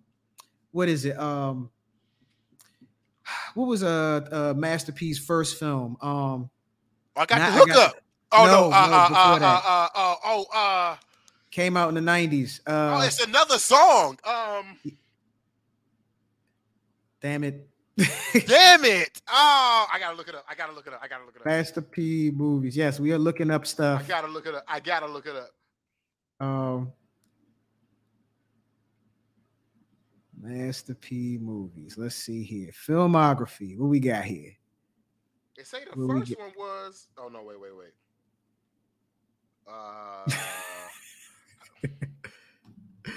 what is it? Um, what was a, a Master P's first film? Um, I got the hookup. Oh no, no, uh, no uh, uh, uh, uh, oh, uh, came out in the nineties. Uh, oh, it's another song. Um, damn it. <laughs> Damn it! Oh, I gotta look it up. I gotta look it up. I gotta look it up. Master P movies. Yes, we are looking up stuff. I gotta look it up. I gotta look it up. Um, Master P movies. Let's see here. Filmography. What we got here? They say the what first one was. Oh no! Wait, wait, wait. <laughs> Uh. <laughs>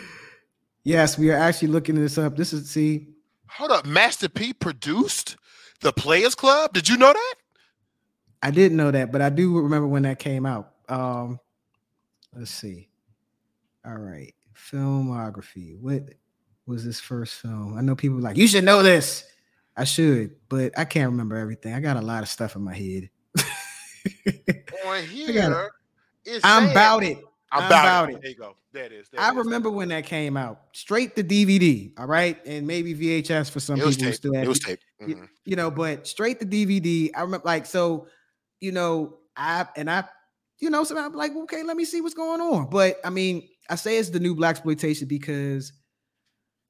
yes, we are actually looking this up. This is see Hold up, Master P produced the Players Club. Did you know that? I didn't know that, but I do remember when that came out. Um, let's see. All right, filmography. What was this first film? I know people like you should know this. I should, but I can't remember everything. I got a lot of stuff in my head. <laughs> On here, I'm about it. I'm about, about it. it. There you go. There it is. There I it is. remember when that came out, straight to DVD. All right, and maybe VHS for some it people. Still it was tape. Mm-hmm. You, you, know, but straight to DVD. I remember, like, so, you know, I and I, you know, so I'm like, okay, let me see what's going on. But I mean, I say it's the new black exploitation because,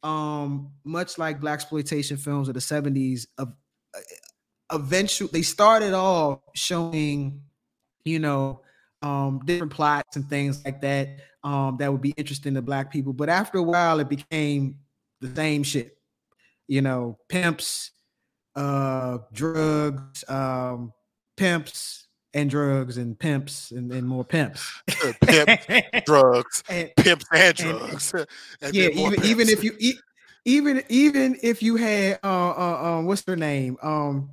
um, much like black exploitation films of the '70s, of uh, eventually they started off showing, you know um, different plots and things like that um, that would be interesting to black people. But after a while, it became the same shit. You know, pimps, uh, drugs, um, pimps, and drugs, and pimps, and, and more pimps. <laughs> pimps, drugs, <laughs> and, pimps, and drugs. <laughs> And, and yeah, even pimps. even if you even even if you had uh, uh um what's her name um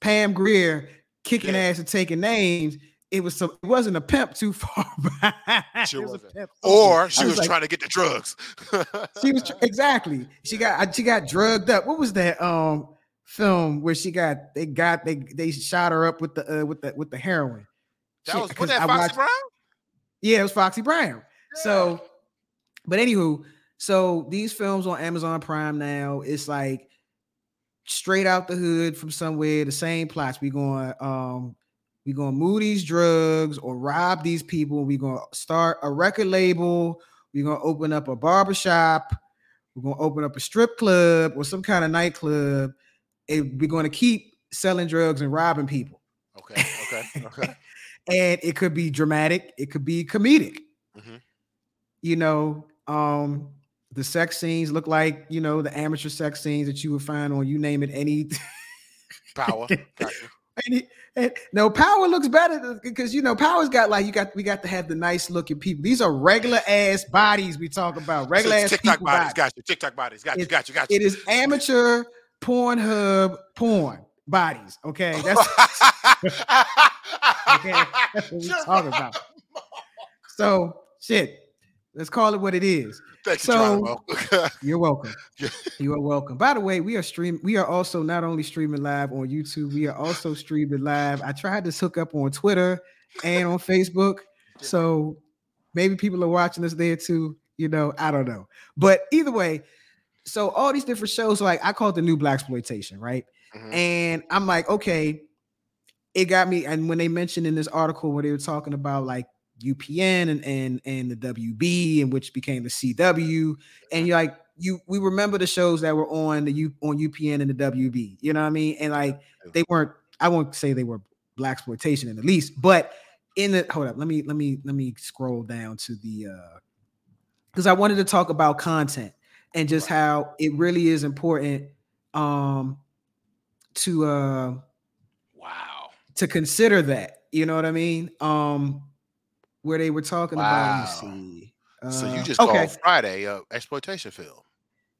Pam Grier kicking yeah. ass and taking names it was some it wasn't a pimp too far <laughs> behind. Sure wasn't. Or she was, was like, trying to get the drugs. she was exactly. She got she got drugged up. What was that um film where she got they got they they shot her up with the uh, with the with the heroin? That was, was that I Foxy watched, Brown? Yeah, it was Foxy Brown. Yeah. So, but anywho, so these films on Amazon Prime now, it's like straight out the hood from somewhere, the same plots. We going um we gonna move these drugs or rob these people. We're gonna start a record label. We're gonna open up a barber shop. We're gonna open up a strip club or some kind of nightclub. And we're gonna keep selling drugs and robbing people. Okay, okay, okay. <laughs> and it could be dramatic, it could be comedic. Mm-hmm. You know, um, the sex scenes look like you know the amateur sex scenes that you would find on you name it any power. <laughs> any, and, no power looks better because you know power's got like you got we got to have the nice looking people. These are regular ass bodies we talk about. Regular so ass TikTok bodies, bodies. Got you. TikTok bodies. Got you. Got you. Got you. It is amateur Pornhub porn bodies. Okay, that's <laughs> okay. That's what we talking about. So shit. Let's call it what it is. So, you, <laughs> you're welcome. You are welcome. By the way, we are streaming. We are also not only streaming live on YouTube, we are also streaming live. I tried to hook up on Twitter and on Facebook. So maybe people are watching us there too. You know, I don't know. But either way, so all these different shows, like I call it the new black exploitation, right? Mm-hmm. And I'm like, okay, it got me. And when they mentioned in this article where they were talking about like UPN and and and the WB, and which became the CW, and you're like you we remember the shows that were on the U on UPN and the WB, you know what I mean? And like they weren't, I won't say they were black exploitation in the least, but in the hold up, let me let me let me scroll down to the uh because I wanted to talk about content and just how it really is important um to uh wow. to consider that you know what i mean? Um where they were talking wow. about. Let see. Uh, so you uh, just okay. called Friday a exploitation film.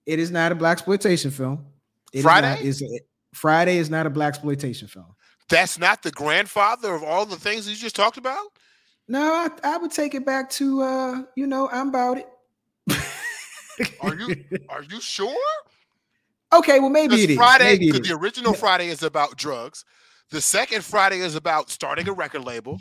It is not a black exploitation film. It Friday is, not, is Friday is not a black exploitation film. That's not the grandfather of all the things you just talked about. No, I, I would take it back to uh, you know, I'm about it. are you <laughs> are you sure? Okay, well maybe it is. Friday, because the original Friday is about drugs. The second Friday is about starting a record label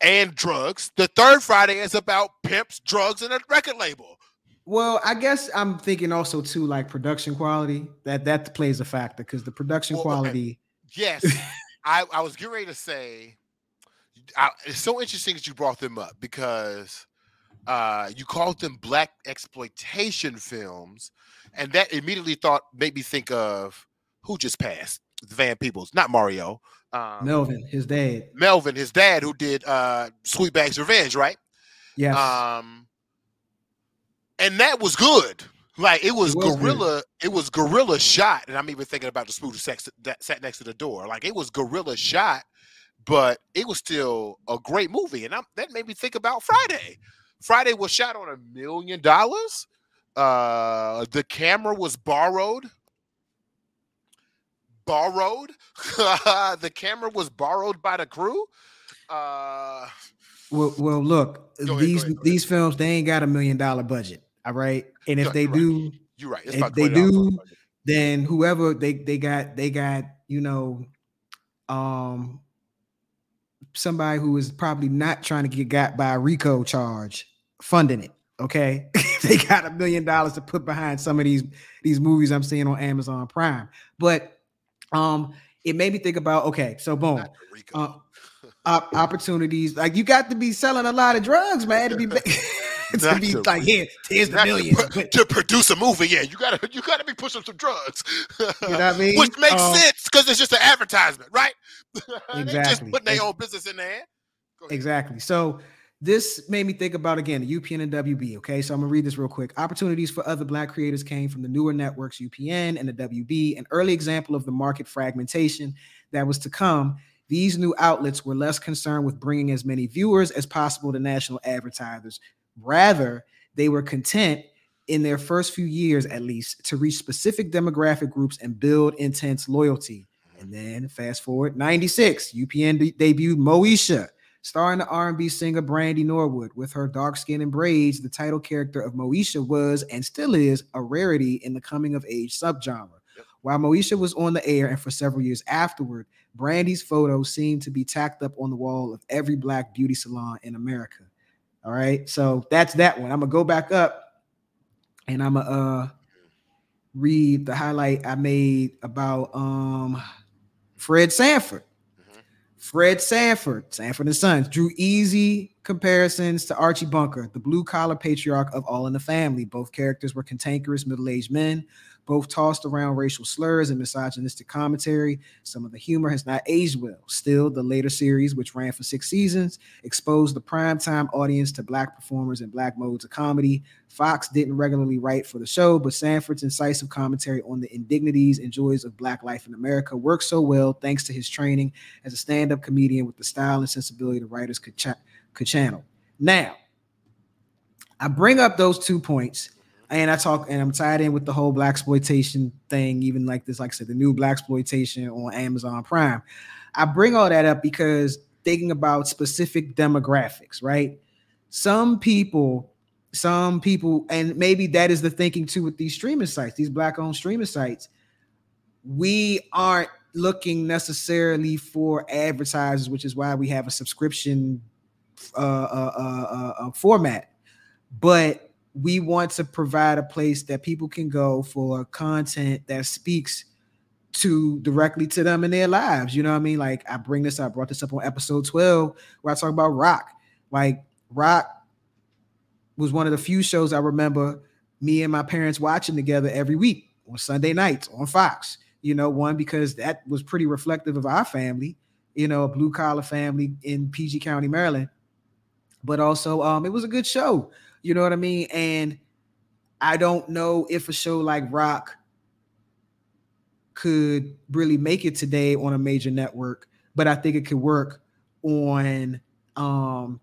and drugs. The third Friday is about pimps, drugs, and a record label. Well, I guess I'm thinking also too, like production quality. That that plays a factor because the production well, quality. Okay. Yes, <laughs> I, I was getting ready to say. I, it's so interesting that you brought them up because uh, you called them black exploitation films, and that immediately thought made me think of who just passed Van Peebles, not Mario. Um, Melvin, his dad. Melvin, his dad, who did uh, Sweetback's Revenge, right? Yeah. Um, and that was good. Like it was, it was guerrilla. Good. It was guerrilla shot, and I'm even thinking about the Spook who that sat next to the door. Like it was guerrilla shot, but it was still a great movie, and I'm, that made me think about Friday. Friday was shot on a million dollars. Uh, the camera was borrowed borrowed. <laughs> the camera was borrowed by the crew. Uh, well, well, look, ahead, these ahead, these films they ain't got a million dollar budget. All right, and if they do, right. you're right. if they do, then whoever they they got they got you know, um, somebody who is probably not trying to get got by a RICO charge funding it. Okay, <laughs> they got a million dollars to put behind some of these these movies I'm seeing on Amazon Prime, but um, it made me think about okay, so boom, uh, opportunities like you got to be selling a lot of drugs, man, to be. <laughs> <laughs> to be to like here, here's the million to, to, produce a movie. Yeah, you gotta you gotta be pushing some drugs. you <laughs> know what I mean? Which makes um, sense because it's just an advertisement, right? Exactly. just putting their own business in there. Exactly. So this made me think about again the UPN and WB. Okay, so I'm gonna read this real quick. Opportunities for other Black creators came from the newer networks UPN and the WB, an early example of the market fragmentation that was to come. These new outlets were less concerned with bringing as many viewers as possible to national advertisers. Rather, they were content in their first few years, at least, to reach specific demographic groups and build intense loyalty. And then fast forward 96, UPN de- debuted Moesha Starring the R&B singer Brandy Norwood with her dark skin and braids, the title character of Moesha was and still is a rarity in the coming of age subgenre. While Moesha was on the air and for several years afterward, Brandy's photo seemed to be tacked up on the wall of every black beauty salon in America. All right, so that's that one. I'm gonna go back up and I'm gonna uh read the highlight I made about um Fred Sanford. Fred Sanford, Sanford and Sons, drew easy comparisons to Archie Bunker, the blue collar patriarch of All in the Family. Both characters were cantankerous middle aged men both tossed around racial slurs and misogynistic commentary. Some of the humor has not aged well. Still, the later series, which ran for six seasons, exposed the primetime audience to black performers and black modes of comedy. Foxx didn't regularly write for the show, but Sanford's incisive commentary on the indignities and joys of black life in America worked so well thanks to his training as a stand-up comedian with the style and sensibility the writers could, could channel. Now, I bring up those two points and I talk and I'm tied in with the whole black exploitation thing, even like this, like I said, the new black exploitation on Amazon Prime. I bring all that up because thinking about specific demographics, right? Some people, some people, and maybe that is the thinking too with these streaming sites, these black-owned streaming sites. We aren't looking necessarily for advertisers, which is why we have a subscription uh, uh, uh, uh format. But we want to provide a place that people can go for content that speaks to directly to them in their lives. You know what I mean? Like I bring this up, brought this up on episode 12 where I talk about Roc. Like Roc was one of the few shows I remember me and my parents watching together every week on Sunday nights on Fox. You know, one because that was pretty reflective of our family, you know, a blue collar family in PG County, Maryland. But also um it was a good show. You know what I mean? And I don't know if a show like Roc could really make it today on a major network, but I think it could work on um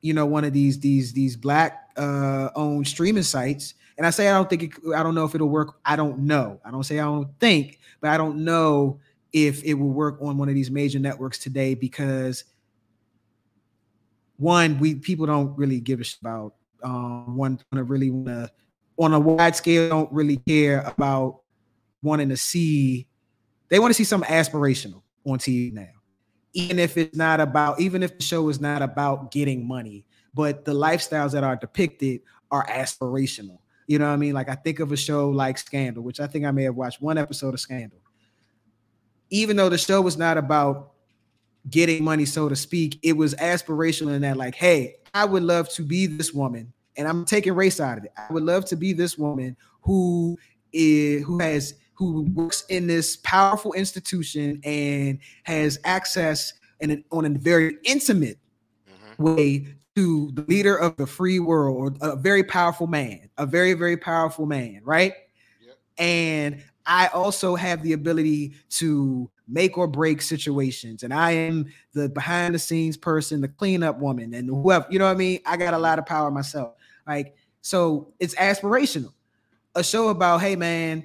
you know one of these these these black uh owned streaming sites. And i say i don't think it, i don't know if it'll work. I don't know. I don't say i don't think but i don't know if it will work on one of these major networks today because one we people don't really give a shit about um, want to really want to on a wide scale don't really care about wanting to see they want to see something aspirational on TV now. Even if it's not about, even if the show is not about getting money, but the lifestyles that are depicted are aspirational. You know what I mean? Like I think of a show like Scandal, which I think I may have watched one episode of Scandal. Even though the show was not about getting money, so to speak, it was aspirational in that, like, hey, I would love to be this woman and I'm taking race out of it. I would love to be this woman who is who has who works in this powerful institution and has access and on a very intimate mm-hmm. way to the leader of the free world, or a very powerful man, a very very powerful man, right? Yep. And I also have the ability to make or break situations. And I am the behind the scenes person, the cleanup woman, and whoever, you know what I mean? I got a lot of power myself. Like, so it's aspirational. A show about, hey man,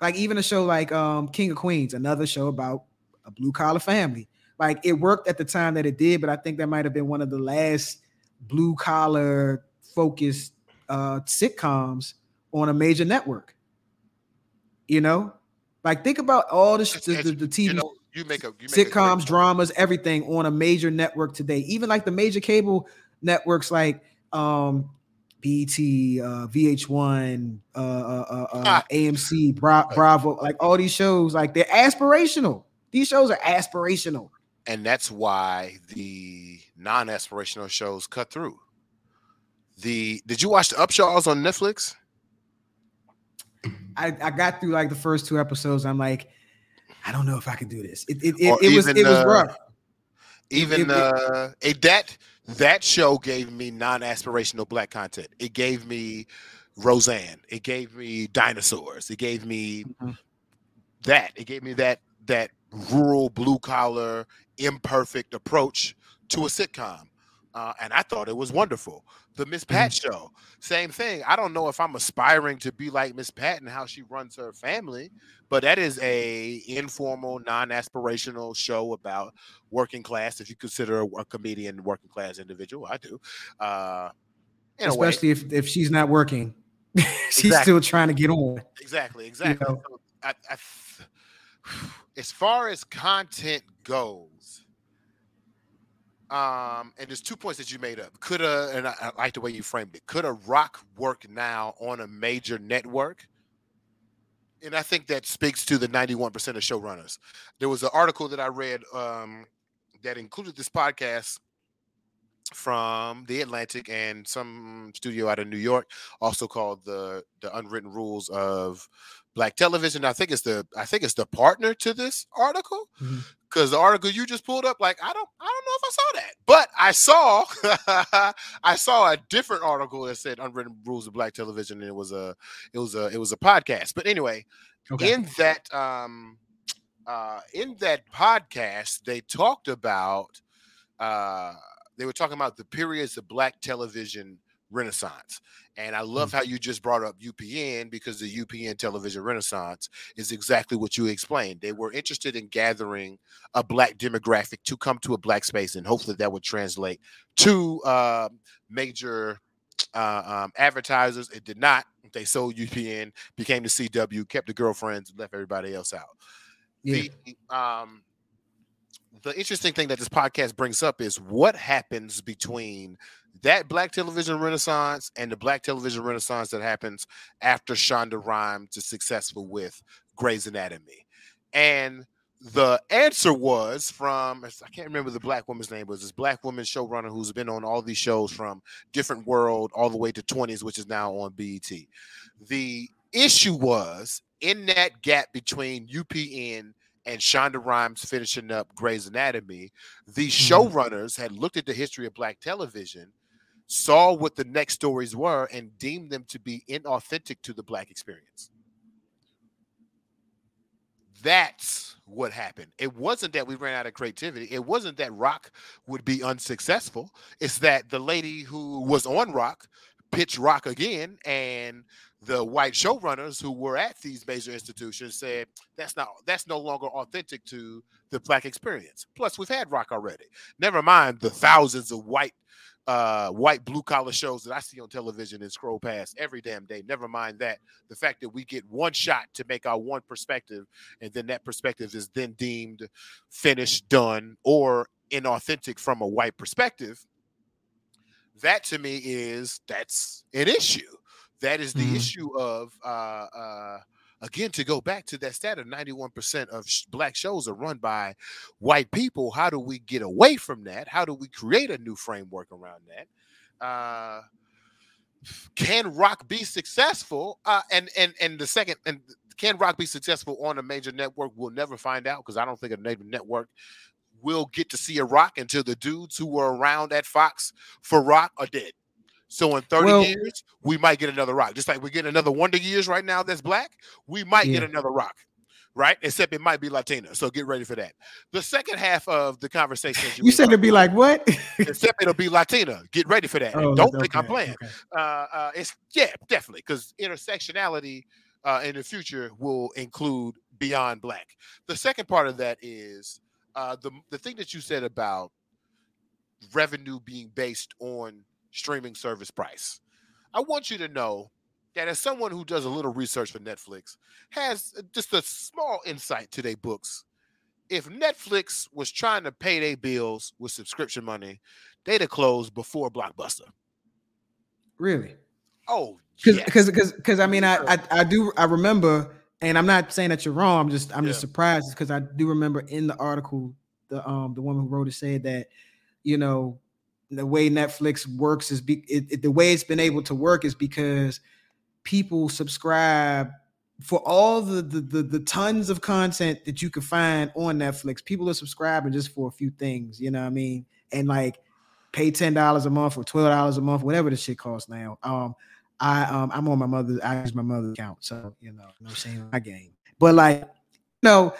like even a show like um King of Queens, another show about a blue collar family. Like it worked at the time that it did, but I think that might have been one of the last blue collar focused uh sitcoms on a major network. You know, like think about all the the, the, the TV you know, you make a you make sitcoms, dramas, everything on a major network today. Even like the major cable networks like um BET, uh, VH1, uh, uh, uh, uh. AMC, Bra- Bravo, like all these shows, like they're aspirational. These shows are aspirational, and that's why the non-aspirational shows cut through. The did you watch the Upshaws on Netflix? I, I got through like the first two episodes. I'm like, I don't know if I can do this. It it, it, it was it was rough. Even it, uh, a that that show gave me non-aspirational black content. It gave me Roseanne. It gave me dinosaurs. It gave me mm-hmm. that. It gave me that that rural blue collar imperfect approach to a sitcom. Uh, and I thought it was wonderful. The Miss Pat mm-hmm. show, same thing. I don't know if I'm aspiring to be like Miss Pat and how she runs her family, but that is a informal, non-aspirational show about working class. If you consider a, a comedian working class individual, I do. Uh, Especially if if she's not working, <laughs> she's exactly. still trying to get on. Exactly, exactly. You know? so I, I, <sighs> as far as content goes, um, and there's two points that you made up. Could a and I, I like the way you framed it. Could a Roc work now on a major network? and I think that speaks to the 91% of showrunners. There was an article that I read um, that included this podcast from the Atlantic and some studio out of New York, also called the the Unwritten Rules of Black Television. I think it's the I think it's the partner to this article because mm-hmm. the article you just pulled up, like I don't I don't know if I saw that, but I saw <laughs> I saw a different article that said Unwritten Rules of Black Television, and it was a it was a it was a podcast. But anyway, okay. in that um uh in that podcast, they talked about uh they were talking about the periods of black television renaissance. And I love mm-hmm. how you just brought up UPN because the UPN television renaissance is exactly what you explained. They were interested in gathering a black demographic to come to a black space, and hopefully that would translate to uh, major uh, um, advertisers. It did not. They sold UPN, became the CW, kept the girlfriends, left everybody else out. Yeah. The um, the interesting thing that this podcast brings up is what happens between that black television renaissance and the black television renaissance that happens after Shonda Rhimes is successful with Grey's Anatomy. And the answer was from I can't remember the black woman's name was this black woman showrunner who's been on all these shows from Different World all the way to 20s, which is now on BET. The issue was in that gap between UPN and Shonda Rhimes finishing up Grey's Anatomy, the mm-hmm. showrunners had looked at the history of black television, saw what the next stories were, and deemed them to be inauthentic to the black experience. That's what happened. It wasn't that we ran out of creativity. It wasn't that Roc would be unsuccessful. It's that the lady who was on Roc pitched Roc again, and the white showrunners who were at these major institutions said that's not that's no longer authentic to the black experience. Plus, we've had Roc already. Never mind the thousands of white uh, white blue collar shows that I see on television and scroll past every damn day. Never mind that the fact that we get one shot to make our one perspective, and then that perspective is then deemed finished, done, or inauthentic from a white perspective. That to me is that's an issue. That is the mm-hmm. issue of uh, uh, again to go back to that stat of 91% of sh- black shows are run by white people how do we get away from that? How do we create a new framework around that? Uh, can Roc be successful? Uh, and and and the second and can Roc be successful on a major network? We'll never find out because i don't think a major network will get to see a Roc until the dudes who were around at fox for Roc are dead so in 30 well, years, we might get another Roc. Just like we get another Wonder Years right now that's black, we might yeah. get another Roc. Right, except it might be Latina. So get ready for that. The second half of the conversation, you, you said it'd be like what? except it'll be Latina. Get ready for that. Oh, don't okay, think I'm playing. Okay. Uh, uh, it's yeah, definitely because intersectionality uh, in the future will include beyond black. The second part of that is uh, the the thing that you said about revenue being based on streaming service price. I want you to know that as someone who does a little research for Netflix, has just a small insight to their books. If Netflix was trying to pay their bills with subscription money, they'd have closed before Blockbuster. Really? Oh, because because because because I mean I, I I do I remember, and I'm not saying that you're wrong. I'm just I'm yeah. just surprised because I do remember in the article the um the woman who wrote it said that you know the way Netflix works is be, it, it, the way it's been able to work is because people subscribe for all the, the, the the tons of content that you can find on Netflix. People are subscribing just for a few things, you know what I mean? And like pay ten dollars a month or twelve dollars a month, whatever the shit costs now. Um, I um I'm on my mother's I use my mother's account, so you know, no shame my game. But like, you know,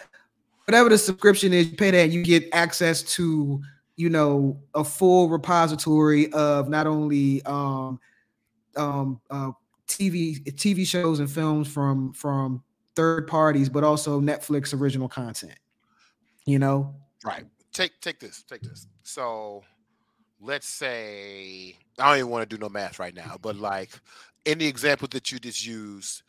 whatever the subscription is, you pay that, you get access to you know a full repository of not only um, um, uh, TV TV shows and films from from third parties, but also Netflix original content. You know, right? Take take this, take this. So let's say I don't even want to do no math right now, but like the example that you just used,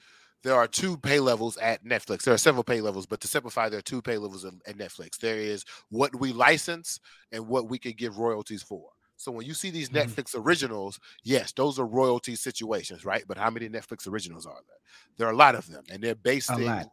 there are two pay levels at Netflix. There are several pay levels, but to simplify, there are two pay levels at Netflix. There is what we license and what we can give royalties for. So when you see these Mhm. Netflix originals, yes, those are royalty situations, right? But how many Netflix originals are there? There are a lot of them, and they're based A in lot.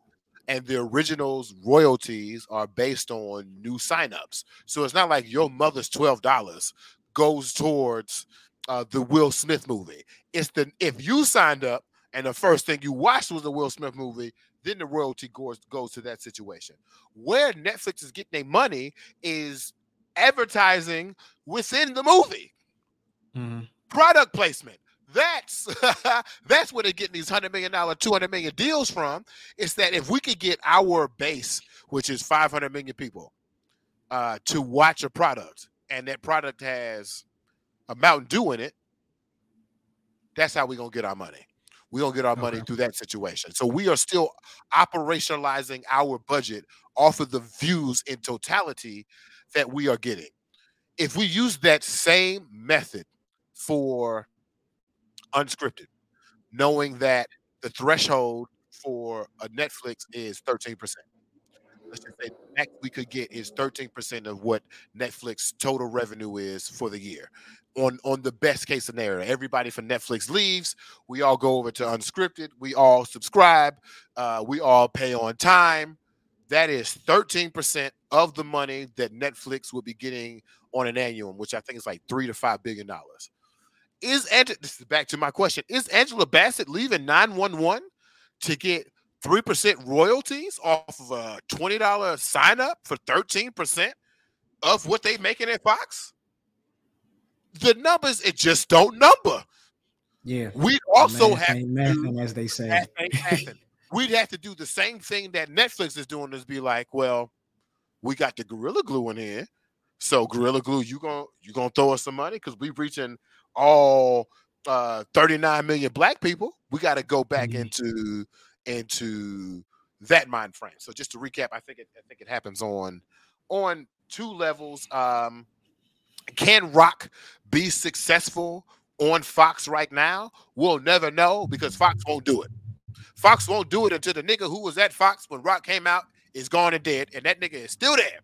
and the originals royalties are based on new signups. So it's not like your mother's twelve dollars goes towards uh, the Will Smith movie. It's the if you signed up and the first thing you watched was the Will Smith movie, then the royalty goes goes to that situation. Where Netflix is getting their money is advertising within the movie Mhm. product placement. That's <laughs> that's where they're getting these hundred million dollar, two hundred million deals from. It's that if we could get our base, which is five hundred million people, uh, to watch a product, and that product has a Mountain Dew in it, that's how we're gonna get our money. We're gonna get our money through that situation. So we are still operationalizing our budget off of the views in totality that we are getting. If we use that same method for unscripted, knowing that the threshold for a Netflix is 13%. Let's just say max we could get is 13% of what Netflix total revenue is for the year. On on the best case scenario, everybody from Netflix leaves. We all go over to unscripted. We all subscribe. Uh, we all pay on time. That is 13% of the money that Netflix will be getting on an annual, which I think is like three to five billion dollars. Is Ang- this is back to my question: Is Angela Bassett leaving 911 to get three percent royalties off of a twenty dollar sign up for 13 percent of what they making at Fox? The numbers it just don't number. Yeah. We'd also Math have do- as they say. math ain't mathing. We'd have to do the same thing that Netflix is doing is be like, well, we got the Gorilla Glue in here. So Gorilla Glue, you gonna you gonna throw us some money because we're reaching all uh 39 million black people. We got to go back Mhm. into into that mind frame. So just to recap, I think it I think it happens on on two levels. Um can Roc be successful on Fox right now? We'll never know because Fox won't do it. Fox won't do it until the nigga who was at Fox when Roc came out is gone and dead, and that nigga is still there.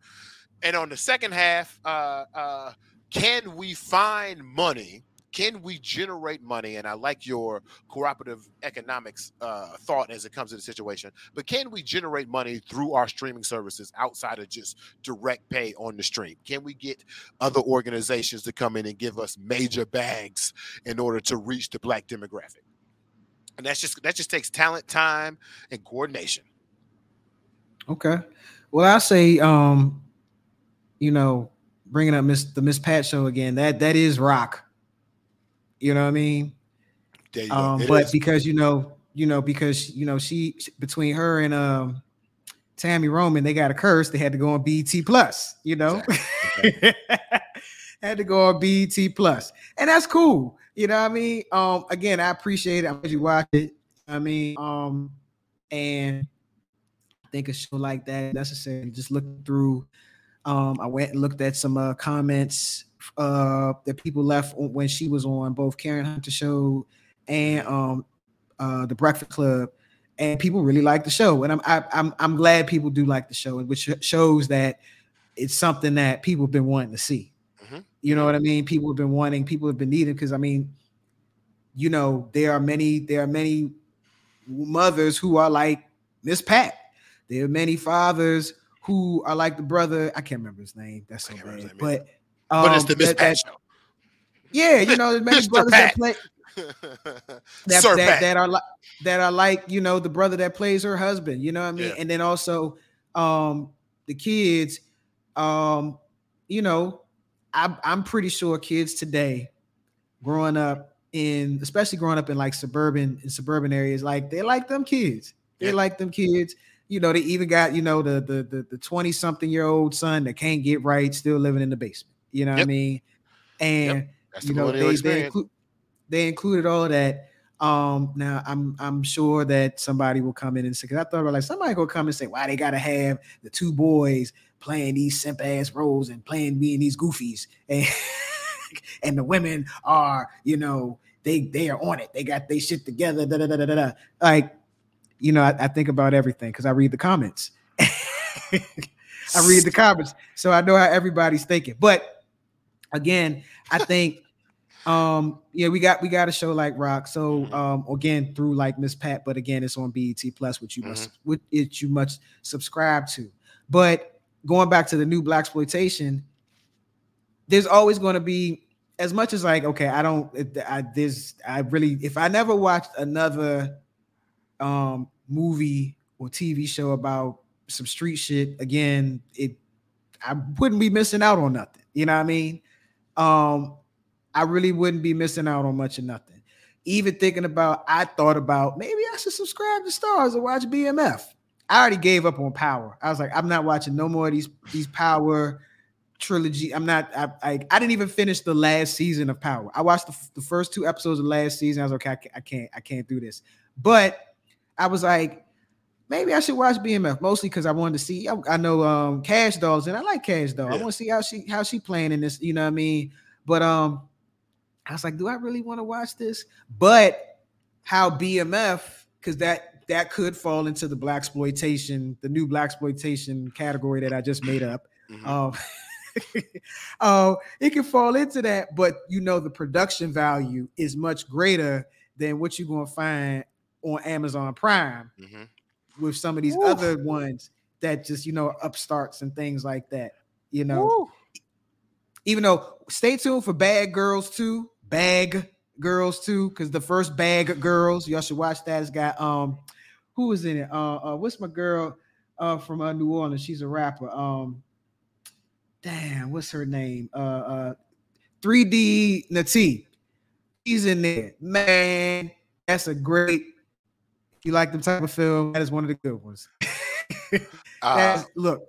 And on the second half, uh, uh, can we find money? Can we generate money? And I like your cooperative economics uh, thought as it comes to the situation. But can we generate money through our streaming services outside of just direct pay on the stream? Can we get other organizations to come in and give us major bags in order to reach the black demographic? And that's just that just takes talent, time, and coordination. Okay. Well, I say, um, you know, bringing up Miss the Miss Pat show again. That that is Roc. You know what I mean? Um, but is. because you know, you know, because you know, she between her and um Tammy Roman, they got a curse. They had to go on BET Plus. You know, <laughs> had to go on BET Plus, and that's cool. You know what I mean? Um, again, I appreciate it. I'm glad you watch it. I mean, um, and I think a show like that necessary. Just look through. Um, I went and looked at some uh, comments uh that people left when she was on both Karen Hunter show and um uh the Breakfast Club, and people really like the show, and I'm I, I'm I'm glad people do like the show, and which shows that it's something that people have been wanting to see. Mhm. You know what I mean? People have been wanting, people have been needing because I mean, you know, there are many there are many mothers who are like Miss Pat. There are many fathers who are like the brother. I can't remember his name. That's so I can't remember bad. But um, but it's the Miss Pat that- yeah, you know, Mr. <laughs> brothers Pat. <laughs> that play that, Sir that, Pat. that are like that are like you know the brother that plays her husband you know what i mean Yeah. and then also um the kids um you know I'm, I'm pretty sure kids today growing up in especially growing up in like suburban in suburban areas like they like them kids they Yeah. like them kids you know they even got you know the the the, the 20 something year old son that can't get right still living in the basement you know what i mean? And That's you know they they, inclu- they included all that um now i'm i'm sure that somebody will come in and say because i thought about like somebody will come and say why they gotta have the two boys playing these simp ass roles and playing being these goofies? <laughs> And and the women are you know they they are on it. They got they shit together da, da, da, da, da, da. like you know I, I think about everything because i read the comments. <laughs> I read the comments so i know how everybody's thinking. But again, I think um yeah we got we got a show like Roc so Mm-hmm. um again through like miss pat but again it's on bet plus which you must Mm-hmm. which it you must subscribe to but going back to the new black exploitation there's always going to be as much as like okay i don't i there's i really if i never watched another um movie or tv show about some street shit again it i wouldn't be missing out on nothing you know what i mean um I really wouldn't be missing out on much of nothing. Even thinking about, I thought about maybe I should subscribe to Starz and watch BMF. I already gave up on Power. I was like, I'm not watching no more of these these Power trilogy. I'm not. I I, I didn't even finish the last season of Power. I watched the, the first two episodes of last season. I was like, okay, I can't, I can't do this. But I was like, maybe I should watch BMF mostly because I wanted to see. I, I know um Kash Dolls and I like Kash Doll. I want to see how she how she playing in this. You know what I mean? But um, I was like, do I really want to watch this? But how BMF because that that could fall into the black exploitation, the new black exploitation category that I just made up. Mhm. Um, uh, <laughs> it can fall into that, but you know the production value is much greater than what you're gonna find on Amazon Prime Mhm. With some of these Woo. other ones that just you know upstarts and things like that. You know, Woo. even though stay tuned for Bad Girls too, Bag Girls too, because the first Bag Girls y'all should watch that. It's got um, who was in it? Uh, uh what's my girl uh from uh, New Orleans? She's a rapper. Um, damn, what's her name? Uh, uh, 3D Na'Tee. She's in there, man. That's a great. You like the type of film? That is one of the good ones. <laughs> Uh, look,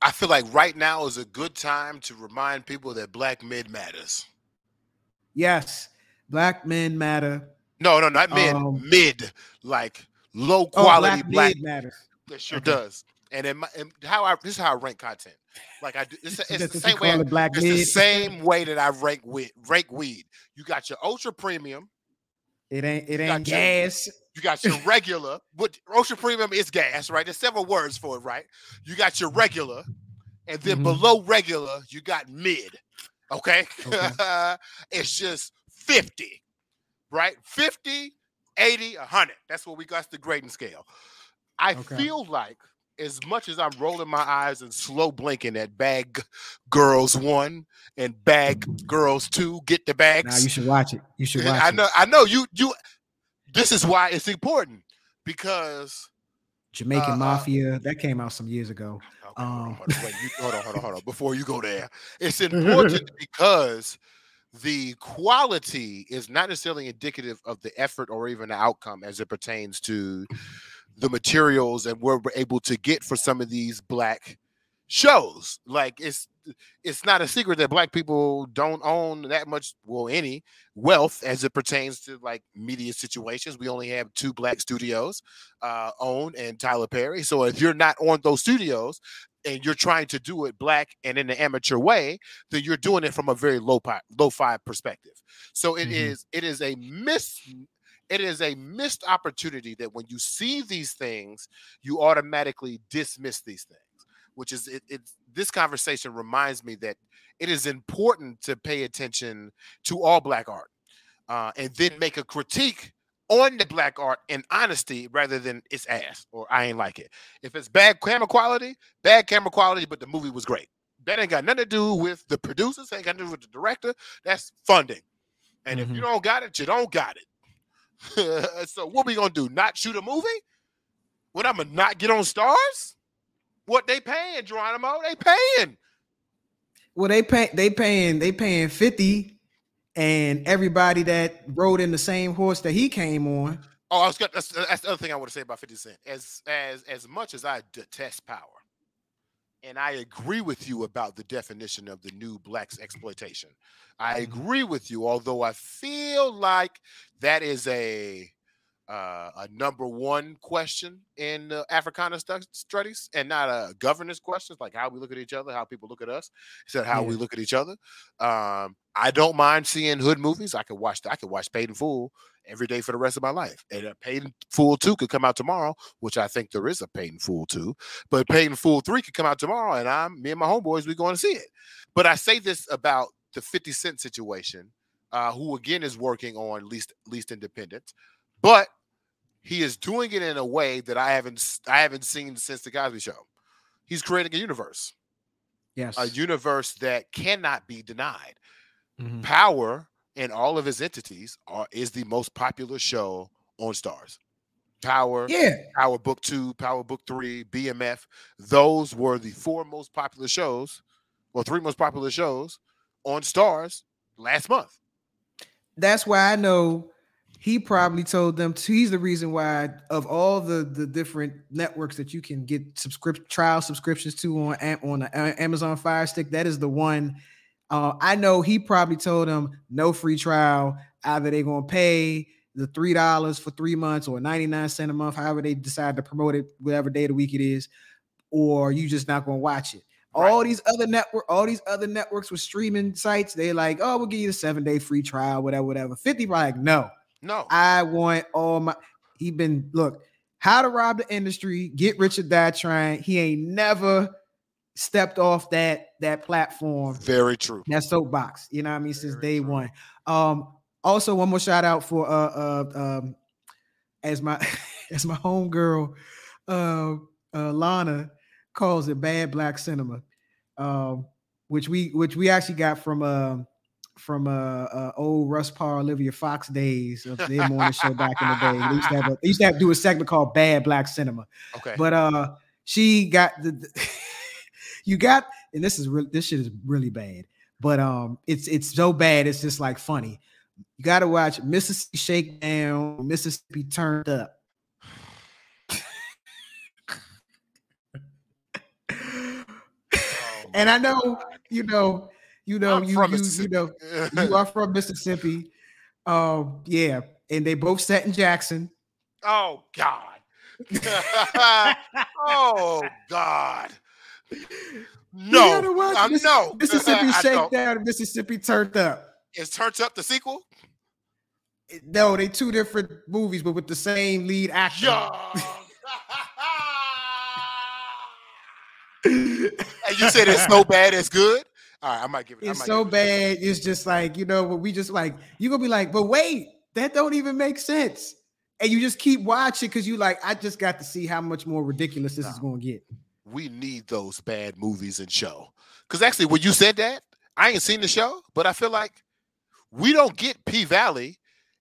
I feel like right now is a good time to remind people that black mid matters. yes, black men matter. No, no, not mid, Um, mid, like low Oh, quality black, black. mid matter. That sure Okay. does. And, in my, and how I this is how I rank content. Like I do, it's, <laughs> it's the same way. I- black It's the same way that I rank weed. Rank weed. You got your ultra premium. It ain't. It ain't your- gas. You got your <laughs> regular. But Ocean premium is gas, right? There's several words for it, right? You got your regular, and then Mhm. below regular, you got mid. Okay, Okay. <laughs> it's just 50, right? 50, 80, 100. That's what we got the grading scale. I Okay. feel like as much as I'm rolling my eyes and slow blinking at Bag Girls One and Bag Girls Two, get the bags. Now you should watch it. You should watch I it. know, I know you. You. This is why it's important because. Jamaican uh, uh, Mafia. That came out some years ago. Okay, hold, on, Um, hold, on, wait, you, hold on, hold on, hold on. Before you go there, it's <laughs> important because the quality is not necessarily indicative of the effort or even the outcome as it pertains to the materials and we're able to get for some of these black shows. Like it's it's not a secret that black people don't OWN that much, well, any wealth as it pertains to like media situations. We only have two black studios, uh, own and Tyler Perry. So if you're not on those studios and you're trying to do it black and in an amateur way, then you're doing it from a very low pi- low fi perspective. So it Mhm. is it is a miss it is a missed opportunity that when you see these things, you automatically dismiss these things which is it, it's this conversation reminds me that it is important to pay attention to all black art uh, and then make a critique on the black art in honesty rather than it's ass or I ain't like it. If it's bad camera quality, bad camera quality, but the movie was great. That ain't got nothing to do with the producers, ain't got nothing to do with the director. That's funding. And if you Mhm. don't got it, you don't got it. <laughs> so what we gonna do? Not shoot a movie? What I'm gonna not get on Starz? What they paying, Geronimo? They paying. Well, they pay. They paying. They paying fifty, and everybody that rode in the same horse that he came on. Oh, I was that's, that's the other thing I want to say about 50 Cent. As as as much as I detest power, and I agree with you about the definition of the new blacks exploitation. I Mhm. agree with you, although I feel like that is a uh, a number one question in uh, Africana stu- studies, and not a governance question, like how we look at each other, how people look at us, instead of how we look at each other. Um, I don't mind seeing hood movies. I could watch. I could watch Paid in Full every day for the rest of my life. And a Paid in Full two could come out tomorrow, which I think there is a Paid in Full two. But Paid in Full three could come out tomorrow, and I'm me and my homeboys we going to see it. But I say this about the 50 Cent situation, uh, who again is working on least least independent, but he is doing it in a way that I haven't I haven't seen since the Cosby Show. He's creating a universe, Yes. a universe that cannot be denied. Mhm. Power and all of his entities are is the most popular show on Starz. Power, Yeah. Power Book Two, Power Book Three, BMF. Those were the four most popular shows, or three most popular shows on Starz last month. That's why I know he probably told them to, he's the reason why of all the the different networks that you can get subscription trial subscriptions to on on the Amazon Fire Stick. That is the one. Uh, I know he probably told them no free trial. Either they're gonna pay the three dollars for three months or 99 cent a month, however they decide to promote it, whatever day of the week it is, or you just not gonna watch it. All these other network, all these other networks with streaming sites, they like, oh, we'll give you the seven day free trial, whatever, whatever. 50 like, no, No, I want all my. He been look how to rob the industry, get rich or die trying. He ain't never stepped off that that platform, very true. that soapbox. You know what I mean? Since day true. one. Um. Also, one more shout out for uh uh um as my <laughs> as my homegirl uh, uh Lana calls it bad black cinema, um, which we which we actually got from um from uh, uh old Russ Parr Olivia Fox days of their morning show back in the day. They used to have a, they used to have to do a segment called Bad Black Cinema. Okay. But uh she got the, the- <laughs> you got and this is real this shit is really bad. But um it's it's so bad it's just like funny. You got to watch Mississippi Shakedown, Mississippi Turned Up. <laughs> <laughs> and I know, you know, you know, I'm you, you, you know, you are from Mississippi. Um, yeah, and they both sat in Jackson. <laughs> oh God. <laughs> oh God. No, gotta watch Miss- no. <laughs> Mississippi Shakedown, Mississippi Turned Up. Is Turned Up the sequel? No, they two different movies, but with the same lead actor. And you said it's so bad it's good. All right, I might give it. It's so it bad. It's just like you know, but we just like you gonna be like, but wait, that don't even make sense. And you just keep watching because you like, I just got to see how much more ridiculous this is gonna get. We need those bad movies and show. Because actually, when you said that, I ain't seen the show, but I feel like we don't get P Valley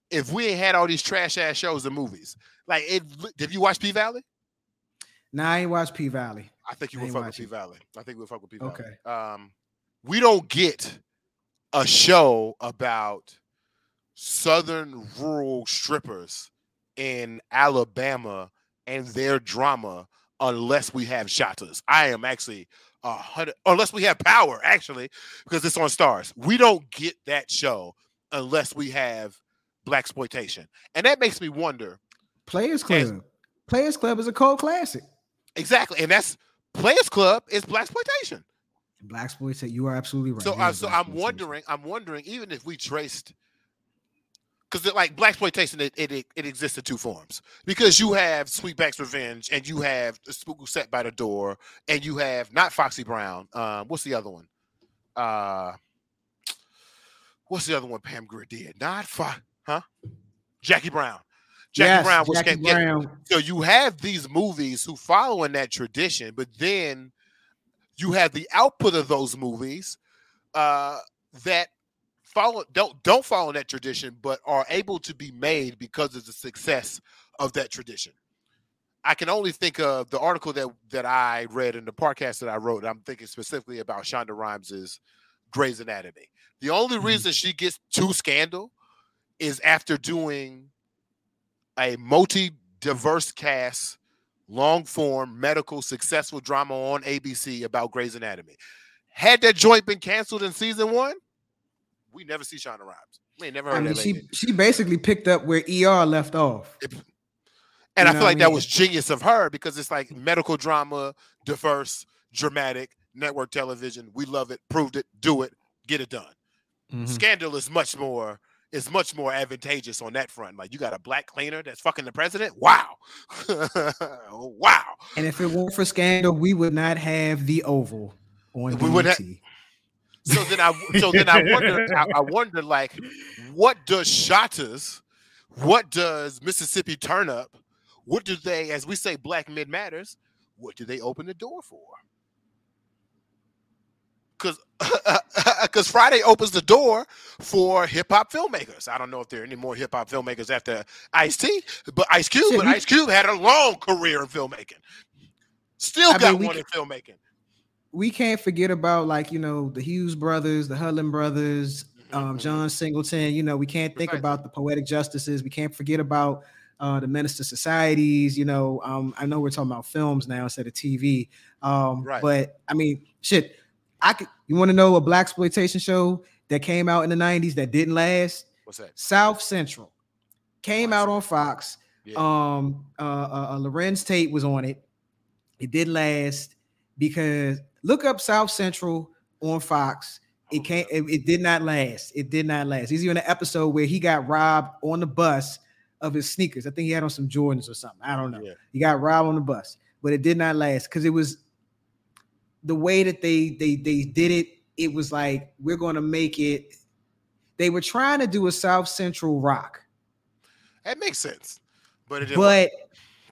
if we ain't had all these trash ass shows and movies. Like, it, have you watch P Valley? Now I ain't watched P Valley. I think you I would fuck with P Valley. I think we'll fuck with P Valley. Okay. Um, we don't get a show about southern rural strippers in Alabama and their drama unless we have Shottas. I am actually a hundred unless we have power, actually, because it's on Starz. We don't get that show unless we have black exploitation. And that makes me wonder Players. Club. Players Club is a cold classic. exactly, and that's Players Club is black exploitation. Black exploitation. You are absolutely right. So, uh, so I'm wondering. I'm wondering, even if we traced, because like black exploitation, it, it it exists in two forms. Because you have Sweetback's Revenge, and you have Spook Who Sat by the Door, and you have not Foxy Brown. Um, what's the other one? Uh, what's the other one? Pam Grier did not Fo- huh? Jackie Brown. Jackie Yes, Brown, which Jackie can get Brown. so you have these movies who follow in that tradition, but then you have the output of those movies uh, that follow don't don't follow that tradition, but are able to be made because of the success of that tradition. I can only think of the article that that I read in the podcast that I wrote. I'm thinking specifically about Shonda Rhimes's Grey's Anatomy. The only Mhm. reason she gets to scandal is after doing a multi-diverse cast, long form medical successful drama on ABC about Grey's Anatomy. Had that joint been canceled in season one, we never see Shonda Rhimes. We ain't never heard I mean, that she lady. she basically picked up where ER left off. And you I feel what I like that was genius of her because it's like medical drama, diverse, dramatic, network television. We love it, proved it, do it, get it done. Mhm. Scandal is much more is much more advantageous on that front. Like you got a black cleaner that's fucking the president. Wow, <laughs> wow. And if it weren't for scandal, we would not have the Oval on We would ha- So then I so then I wonder I, I wonder like what does Shottas, what does Mississippi turn up, what do they, as we say, black mid matters, what do they open the door for? Because because <laughs> Friday opens the door for hip hop filmmakers. I don't know if there are any more hip hop filmmakers after Ice T, but Ice Cube, Shit, but Ice Cube had a long career in filmmaking. Still I got mean, one in filmmaking. We can't forget about like you know the Hughes brothers, the Hudlin brothers, mm-hmm, um, mm-hmm. John Singleton. You know we can't think about the poetic justices. We can't forget about uh, the Menace II Societies. You know, um, I know we're talking about films now instead of TV. Um, right. But I mean, shit I could. You want to know a black exploitation show that came out in the '90s that didn't last? What's that? South Central came out on Fox. Yeah. Um, uh, uh, uh, Larenz Tate was on it. It didn't last because look up South Central on Fox. It can't. It, it, did not last. It did not last. He's even an episode where he got robbed on the bus of his sneakers. I think he had on some Jordans or something. I don't know. Yeah. He got robbed on the bus, but it did not last because it was the way that they they they did it, it was like we're going to make it. They were trying to do a South Central Roc. That makes sense, but it but work.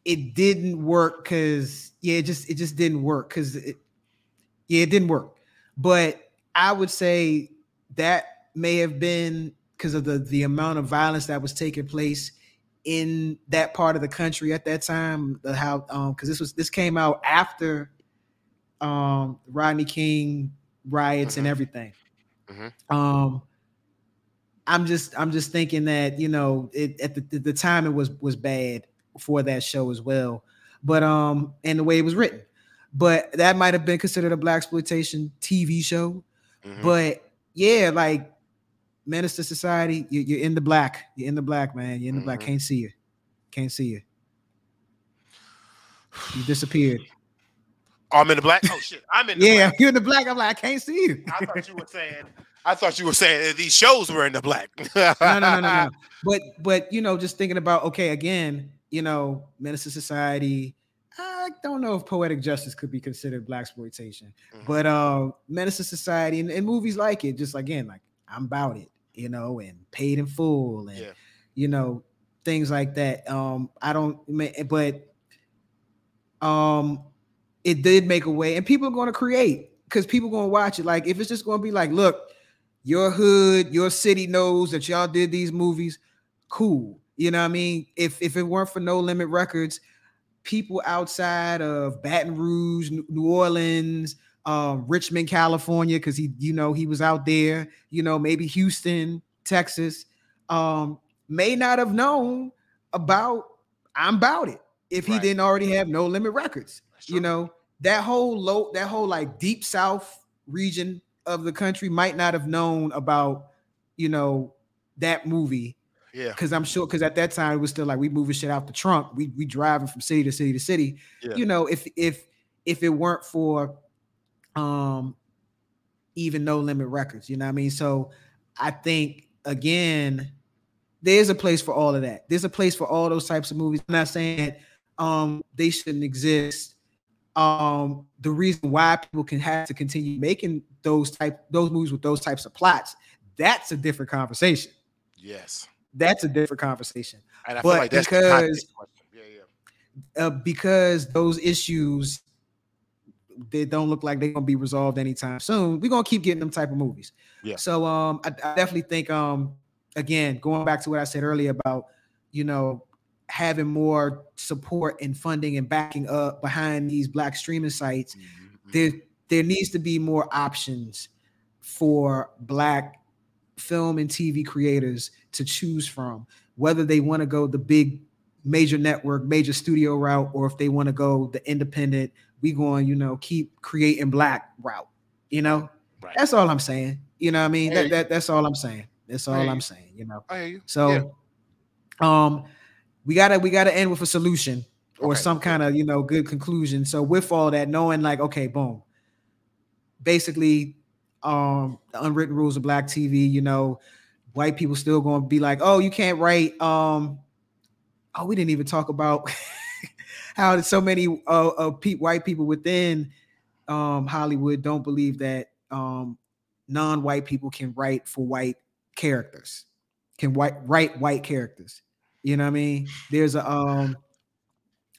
it didn't work because yeah, it just it just didn't work because it yeah it didn't work. But I would say that may have been because of the the amount of violence that was taking place in that part of the country at that time. How um because this was this came out after um, Rodney King riots mm-hmm. and everything. Mm-hmm. Um, I'm just I'm just thinking that you know it, at the, the time it was was bad for that show as well, but um and the way it was written, but that might have been considered a black exploitation TV show. Mm-hmm. But yeah, like Menace II Society, you, are in the black. You're in the black, man. You're in the black. Mm-hmm. Can't see you. Can't see you. You disappeared. Oh, I'm in the black. Oh shit, I'm in. The yeah, black. you're in the black. I'm like, I can't see you. I thought you were saying. I thought you were saying these shows were in the black. <laughs> no, no, no, no, no. But but you know, just thinking about okay, again, you know, Menace II Society. I don't know if poetic justice could be considered black exploitation, mm-hmm. but uh, Menace II Society and, and, movies like it, just again, like I'm about it, you know, and paid in full, and yeah. you know, things like that. Um, I don't, but um, it did make a way, and people are going to create because people are going to watch it. Like if it's just going to be like, look, your hood, your city knows that y'all did these movies, cool. You know what I mean? If if it weren't for No Limit Records, people outside of Baton Rouge, New Orleans, um, Richmond, California, because he, you know, he was out there, you know, maybe Houston, Texas, um, may not have known about I'm about it if he right. didn't already have No Limit Records. You know, that whole low, that whole like deep south region of the country might not have known about, you know, that movie. Yeah. Cause I'm sure because at that time it was still like we moving shit out the trunk. We we driving from city to city to city. Yeah. You know, if if if it weren't for um even no limit records, you know what I mean? So I think again, there's a place for all of that. There's a place for all those types of movies. I'm not saying um they shouldn't exist um the reason why people can have to continue making those type those movies with those types of plots that's a different conversation. Yes. That's a different conversation. And I but like that's because yeah, yeah. Uh, because those issues they don't look like they're gonna be resolved anytime soon we're gonna keep getting them type of movies. Yeah. So um I, I definitely think um again going back to what i said earlier about you know having more support and funding and backing up behind these black streaming sites, mm-hmm. there there needs to be more options for black film and TV creators to choose from, whether they want to go the big major network, major studio route, or if they want to go the independent, we going, you know, keep creating black route. You know, right. that's all I'm saying. You know what I mean? That, that that's all I'm saying. That's all I'm saying, you know. You. So yeah. um we gotta we gotta end with a solution or okay. some kind of you know good conclusion. So with all that, knowing like okay, boom, basically, um, the unwritten rules of black TV. You know, white people still going to be like, oh, you can't write. Um, oh, we didn't even talk about <laughs> how so many uh, uh pe- white people within um Hollywood don't believe that um non-white people can write for white characters, can white write white characters. You know what I mean? There's a um,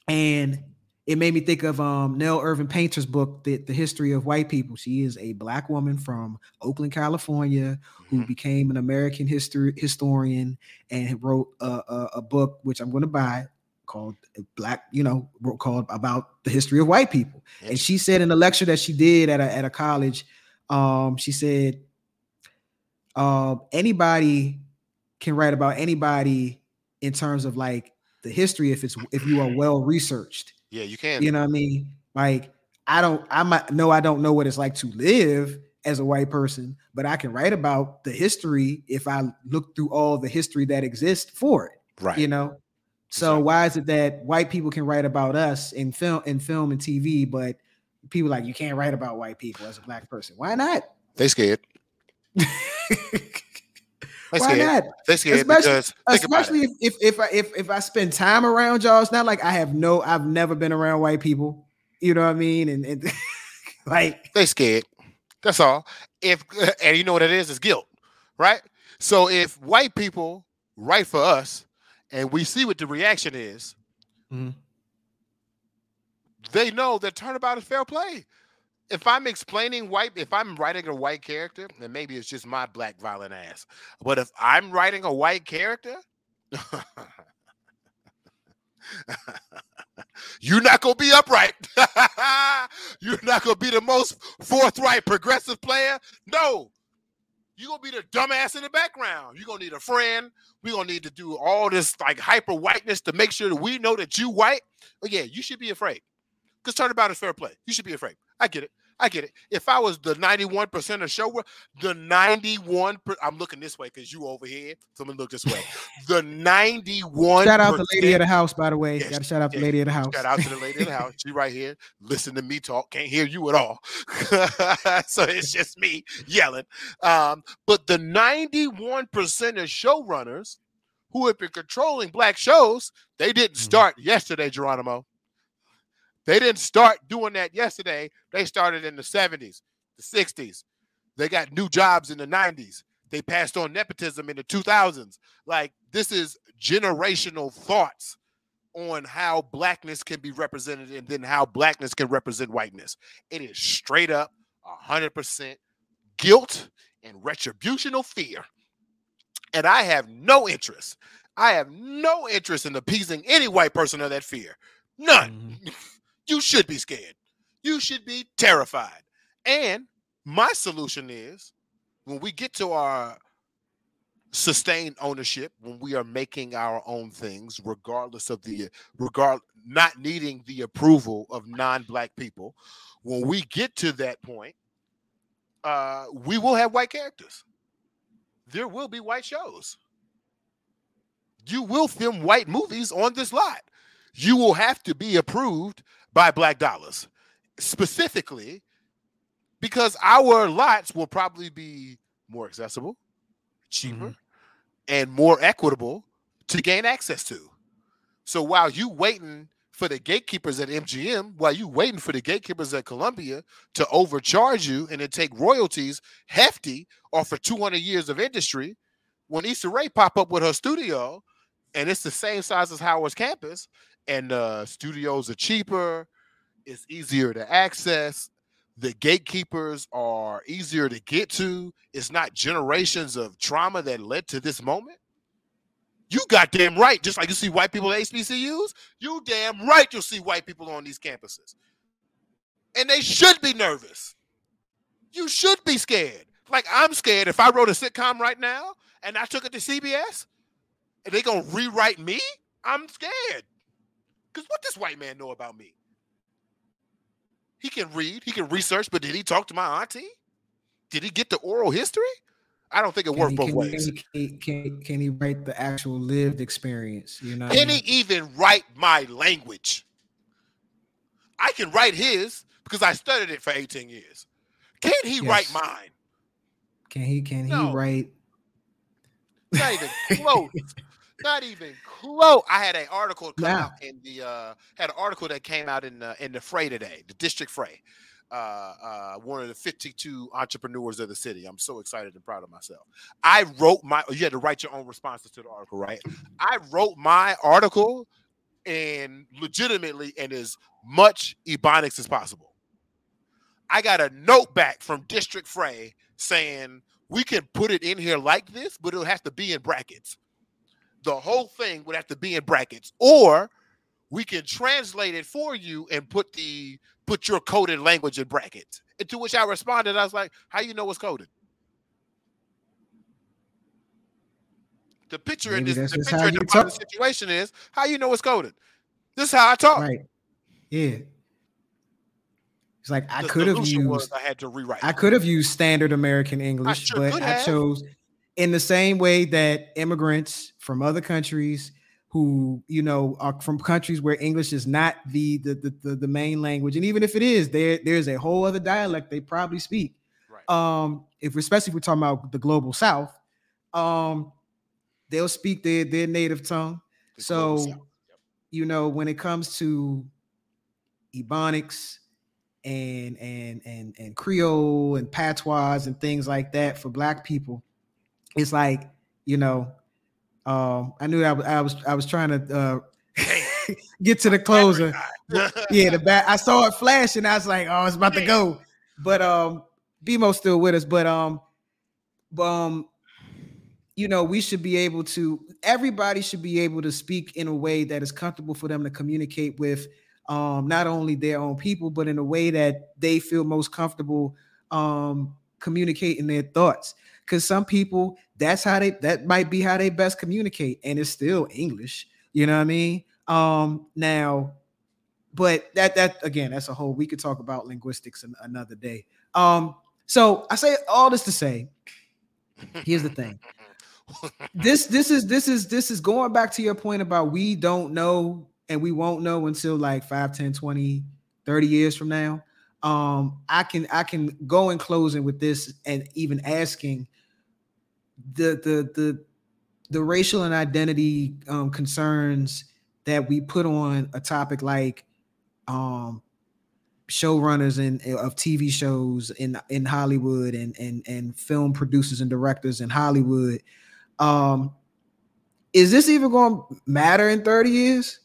and it made me think of um Nell Irvin Painter's book, the, the History of White People. She is a black woman from Oakland, California, who mm-hmm. became an American history historian and wrote a, a, a book which I'm going to buy called Black, you know, called about the history of white people. And she said in a lecture that she did at a, at a college, um, she said, uh, anybody can write about anybody in terms of like the history if it's if you are well researched. Yeah, you can. You know what I mean? Like I don't I might know I don't know what it's like to live as a white person, but I can write about the history if I look through all the history that exists for it. Right. You know. So exactly. why is it that white people can write about us in film in film and TV, but people like you can't write about white people as a black person? Why not? They scared. <laughs> they Why scared. not? They scared especially, because especially if, if if I if if I spend time around y'all, it's not like I have no I've never been around white people. You know what I mean? And, and <laughs> like they scared. That's all. If <laughs> and you know what it is, it's guilt, right? So if white people write for us and we see what the reaction is, mm-hmm. they know that turnabout is fair play. If I'm explaining white, if I'm writing a white character, then maybe it's just my black violent ass. But if I'm writing a white character, <laughs> you're not gonna be upright. <laughs> you're not gonna be the most forthright progressive player. No, you're gonna be the dumbass in the background. You're gonna need a friend. We're gonna need to do all this like hyper whiteness to make sure that we know that you white. But yeah, you should be afraid. Because turnabout is fair play. You should be afraid. I get it. I get it. If I was the 91% of show, the 91, per, I'm looking this way because you over here. Someone look this way. <laughs> The 91. Shout out the lady of the house, by the way. Yes, Got to shout out the lady of the house. Shout out to the lady of the house. <laughs> She right here. Listen to me talk. Can't hear you at all. <laughs> so it's just me yelling. Um, but the 91% of showrunners who have been controlling black shows, they didn't mm-hmm. start mm-hmm. yesterday, Geronimo. They didn't start doing that yesterday. They started in the 70s, the 60s. They got new jobs in the 90s. They passed on nepotism in the 2000s. Like, this is generational thoughts on how blackness can be represented and then how blackness can represent whiteness. It is straight up 100% guilt and retributional fear. And I have no interest. I have no interest in appeasing any white person of that fear. None. Mm-hmm. <laughs> you should be scared. You should be terrified. And my solution is when we get to our sustained ownership, when we are making our own things, regardless of the regard not needing the approval of non-black people, when we get to that point, uh, we will have white characters. There will be white shows. You will film white movies on this lot. You will have to be approved by black dollars specifically because our lots will probably be more accessible, cheaper, mm-hmm. and more equitable to gain access to. So while you waiting for the gatekeepers at MGM, while you waiting for the gatekeepers at Columbia to overcharge you and then take royalties hefty off for 200 years of industry, when Issa Rae pop up with her studio, and it's the same size as Howard's campus, and uh, studios are cheaper, it's easier to access, the gatekeepers are easier to get to. It's not generations of trauma that led to this moment. You goddamn right. Just like you see white people at HBCUs, you damn right you'll see white people on these campuses. And they should be nervous. You should be scared. Like I'm scared if I wrote a sitcom right now and I took it to CBS and they gonna rewrite me, I'm scared. Because what does white man know about me? He can read, he can research, but did he talk to my auntie? Did he get the oral history? I don't think it worked both can ways. He, can, can, can he write the actual lived experience? You know, can he even write my language? I can write his because I studied it for 18 years. Can he yes. write mine? Can he? Can no. he write? Not even <laughs> close. Not even close. I had an article come out in the uh had an article that came out in the in the fray today, the district fray. uh, uh, one of the 52 entrepreneurs of the city. I'm so excited and proud of myself. I wrote my. You had to write your own responses to the article, right? I wrote my article and legitimately and as much ebonics as possible. I got a note back from District Fray saying we can put it in here like this, but it'll have to be in brackets. The whole thing would have to be in brackets, or we can translate it for you and put the put your coded language in brackets. And to which I responded, I was like, "How you know it's coded?" The picture Maybe in this the picture in the situation is how you know it's coded. This is how I talk. Right. Yeah. It's like I could have used. I had to rewrite. I could have used standard American English, sure but I chose in the same way that immigrants from other countries who you know are from countries where English is not the the the, the, the main language, and even if it is, there there's a whole other dialect they probably speak. Right. Um, if especially if we're talking about the global South, um, they'll speak their their native tongue. The so, yep. you know, when it comes to Ebonics and and and and Creole and patois and things like that for Black people, it's like you know, um, I knew I, was I was I was trying to uh, <laughs> get to the closer. yeah, the <laughs> bat. I saw it flash and I was like, oh, it's about to go. But um, BMO's still with us. But um, um, you know, we should be able to. Everybody should be able to speak in a way that is comfortable for them to communicate with um, not only their own people, but in a way that they feel most comfortable um, communicating their thoughts. Because some people, that's how they that might be how they best communicate, and it's still English. You know what I mean? Um, now, but that that again, that's a whole. We could talk about linguistics another day. Um, so I say all this to say, here's the thing. this this is this is this is going back to your point about we don't know and we won't know until like 5 10 20 30 years from now um i can i can go in closing with this and even asking the the the the racial and identity um, concerns that we put on a topic like um showrunners and of TV shows in in Hollywood and and and film producers and directors in Hollywood um is this even going to matter in 30 years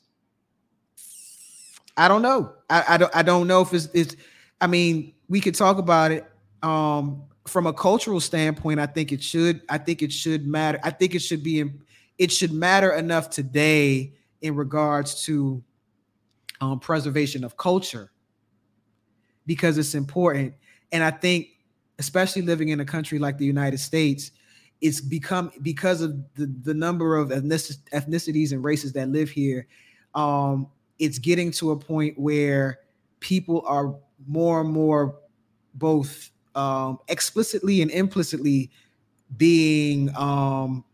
I don't know. I, I don't I don't know if it's it's I mean, we could talk about it um from a cultural standpoint. I think it should I think it should matter. I think it should be it should matter enough today in regards to um, preservation of culture because it's important. And I think, especially living in a country like the United States, it's become because of the, the number of ethnicities and races that live here. Um, it's getting to a point where people are more and more both um, explicitly and implicitly being um,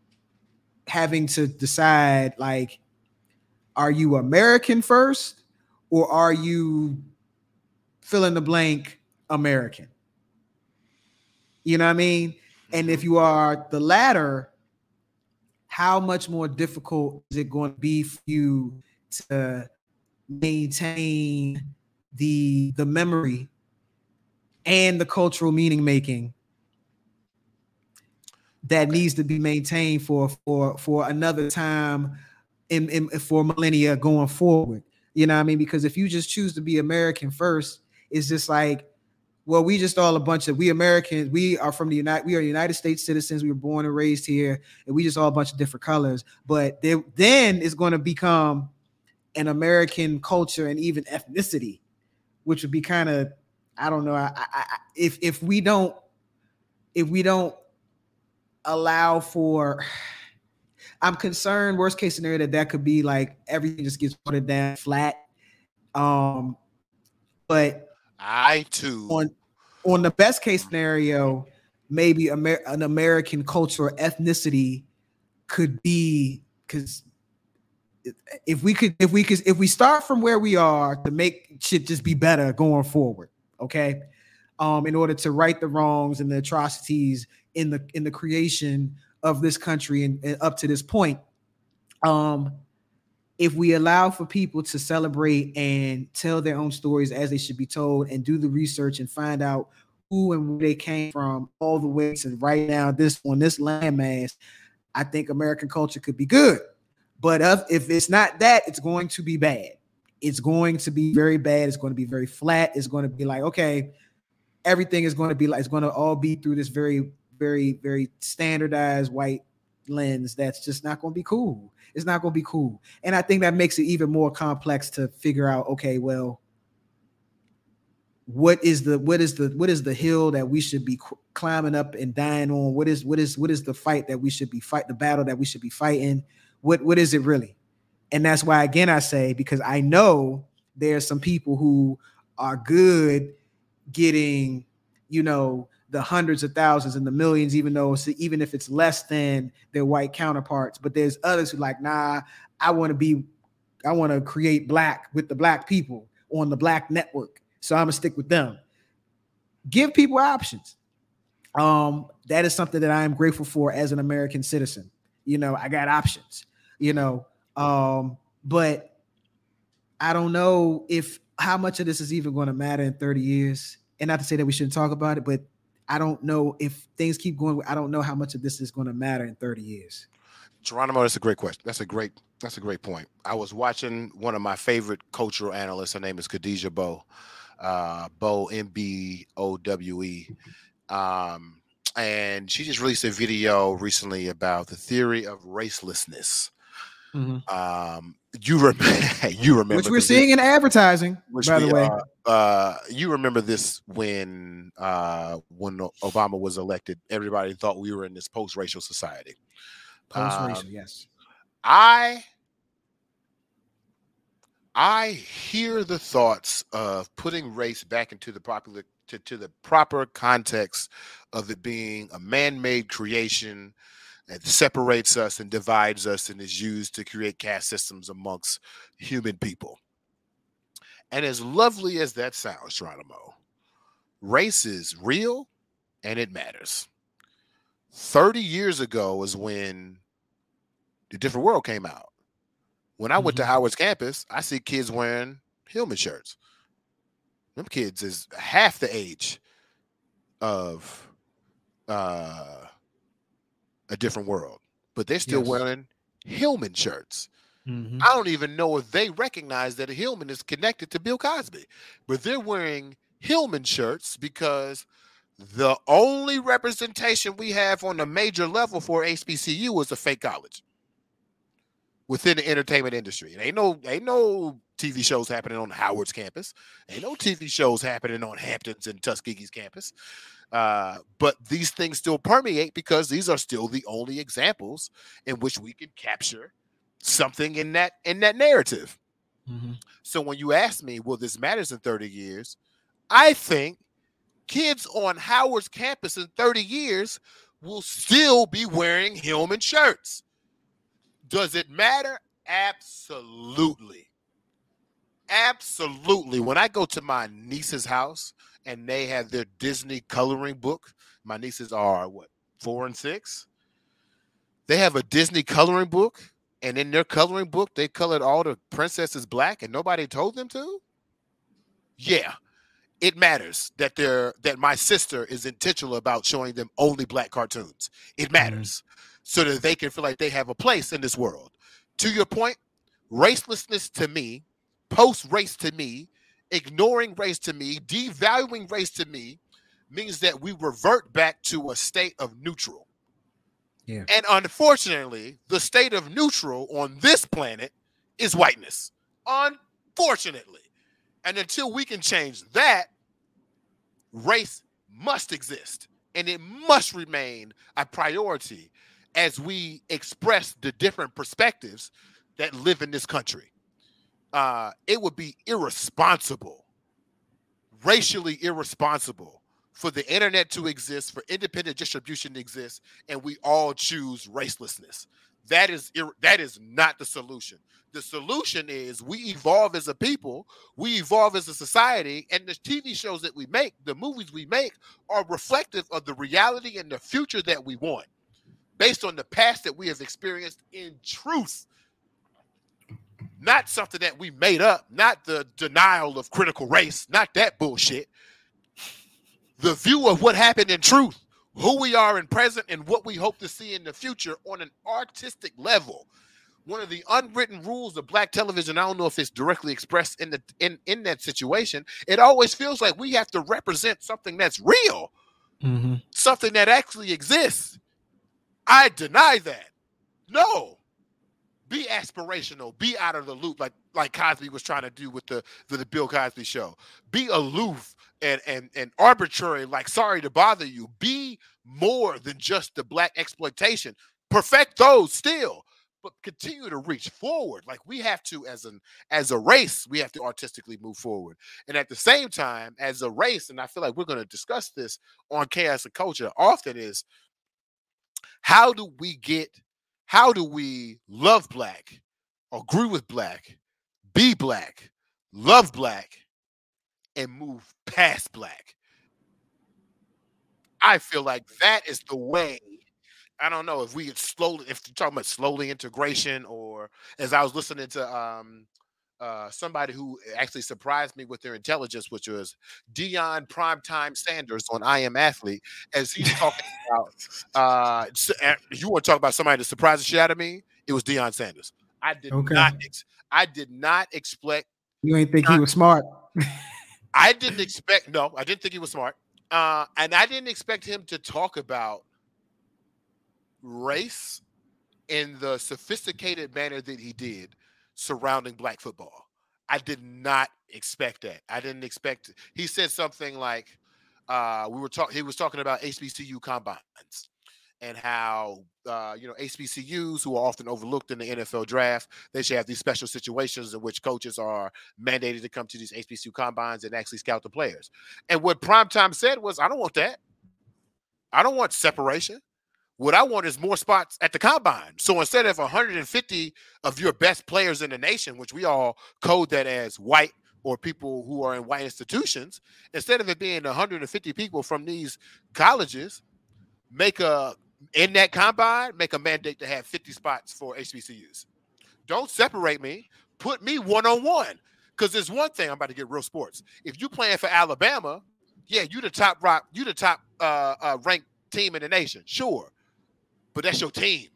having to decide like are you american first or are you fill in the blank american? You know what i mean? And if you are the latter how much more difficult is it going to be for you to maintain the the memory and the cultural meaning making that needs to be maintained for for for another time in, in for millennia going forward. You know what i mean? Because if you just choose to be american first it's just like well we just all a bunch of we americans we are from the united we are united states citizens we were born and raised here and we just all a bunch of different colors. But there, then it's going to become an American culture and even ethnicity, which would be kind of, I don't know, I, I, if if we don't if we don't allow for I'm concerned worst case scenario that that could be like everything just gets put down flat. Um but I too. on on the best case scenario maybe Amer- an American culture or ethnicity could be because if we could if we could if we start from where we are to make shit just be better going forward okay? Um in order to right the wrongs and the atrocities in the in the creation of this country and, and up to this point um if we allow for people to celebrate and tell their own stories as they should be told and do the research and find out who and where they came from all the way to right now this on this landmass i think american culture could be good but if it's not that it's going to be bad. It's going to be very bad. It's going to be very flat. It's going to be like okay everything is going to be like it's going to all be through this very very very standardized white lens that's just not going to be cool. It's not going to be cool. And i think that makes it even more complex to figure out okay well what is the what is the what is the hill that we should be climbing up and dying on? What is what is what is the fight that we should be fight the battle that we should be fighting what what is it really and that's why again i say because i know there's some people who are good getting you know the hundreds of thousands and the millions even though even if it's less than their white counterparts but there's others who like nah i want to be i want to create black with the black people on the black network so I'm gonna stick with them. Give people options. Um, that is something that I am grateful for as an American citizen. You know, I got options, you know. Um, but I don't know if how much of this is even going to matter in 30 years. And not to say that we shouldn't talk about it, but I don't know if things keep going. I don't know how much of this is going to matter in 30 years. Geronimo, that's a great question. That's a great that's a great point. I was watching one of my favorite cultural analysts. Her name is Khadija Mbowe uh, Mbowe M B O W E. Um, and she just released a video recently about the theory of racelessness. Mm-hmm. Um, you remember, <laughs> you remember, which we're seeing in advertising, by the way. uh, you remember this when uh, when Obama was elected, everybody thought we were in this post-racial society. Post-racial, um, yes. I I hear the thoughts of putting race back into the popular to, to the proper context of it being a man-made creation that separates us and divides us and is used to create caste systems amongst human people. And as lovely as that sounds, Geronimo, race is real and it matters. 30 years ago is when the different world came out. When I went mm-hmm. to Howard's campus, I see kids wearing Hillman shirts. Them kids is half the age of uh, a different world, but they're still yes. wearing Hillman shirts. Mm-hmm. I don't even know if they recognize that a Hillman is connected to Bill Cosby, but they're wearing Hillman shirts because the only representation we have on a major level for HBCU is a fake college within the entertainment industry. Ain't no ain't no TV shows happening on Howard's campus. Ain't no TV shows happening on Hampton's and Tuskegee's campus. Uh, but these things still permeate because these are still the only examples in which we can capture something in that in that narrative. Mm-hmm. So when you ask me, will this matters in 30 years? I think kids on Howard's campus in 30 years will still be wearing Hillman shirts. Does it matter? Absolutely. Absolutely. When I go to my niece's house and they have their Disney coloring book, my nieces are what, four and six? They have a Disney coloring book, and in their coloring book, they colored all the princesses black and nobody told them to? Yeah. It matters that they're that my sister is intentional about showing them only black cartoons. It mm-hmm. matters. Mm-hmm so that they can feel like they have a place in this world. To your point, racelessness to me, post race to me, ignoring race to me, devaluing race to me means that we revert back to a state of neutral. Yeah. And unfortunately, the state of neutral on this planet is whiteness. Unfortunately. And until we can change that, race must exist and it must remain a priority as we express the different perspectives that live in this country. Uh, it would be irresponsible, racially irresponsible for the internet to exist, for independent distribution to exist, and we all choose racelessness. That is that is not the solution. The solution is we evolve as a people, we evolve as a society, and the TV shows that we make, the movies we make, are reflective of the reality and the future that we want based on the past that we have experienced in truth. Not something that we made up, not the denial of critical race, not that bullshit. The view of what happened in truth, who we are in present, and what we hope to see in the future on an artistic level. One of the unwritten rules of black television, I don't know if it's directly expressed in the in, in that situation. It always feels like we have to represent something that's real, Mm-hmm. something that actually exists. I deny that. No, be aspirational, be out of the loop, like like Cosby was trying to do with the the, the Bill Cosby show. Be aloof and and and arbitrary, like sorry to bother you. Be more than just the black exploitation. Perfect those still, but continue to reach forward. Like we have to, as an as a race, we have to artistically move forward. And at the same time, as a race, and I feel like we're going to discuss this on chaos and culture often is how do we get how do we love black agree with black be black love black and move past black? I feel like that is the way i don't know if we slowly if you're talking about slowly integration or as i was listening to um uh, somebody who actually surprised me with their intelligence, which was Deion Primetime Sanders on I Am Athlete, as he's talking about. Uh, you want to talk about somebody that surprised the shit out of me? It was Deion Sanders. I did Okay. not. Ex- I did not expect. You ain't think he was smart. I didn't expect. No, I didn't think he was smart. Uh, and I didn't expect him to talk about race in the sophisticated manner that he did surrounding black football. I did not expect that. I didn't expect he said something like uh we were talking he was talking about HBCU combines and how uh you know HBCUs who are often overlooked in the NFL draft they should have these special situations in which coaches are mandated to come to these HBCU combines and actually scout the players. And what Primetime said was I don't want that. I don't want separation. What I want is more spots at the combine. So instead of 150 of your best players in the nation, which we all code that as white or people who are in white institutions, instead of it being 150 people from these colleges, make a in that combine, make a mandate to have 50 spots for HBCUs. Don't separate me. Put me one on one. Because there's one thing I'm about to get real sports. If you playing for Alabama, yeah, you the top rock, you the top uh, uh ranked team in the nation, sure but that's your team.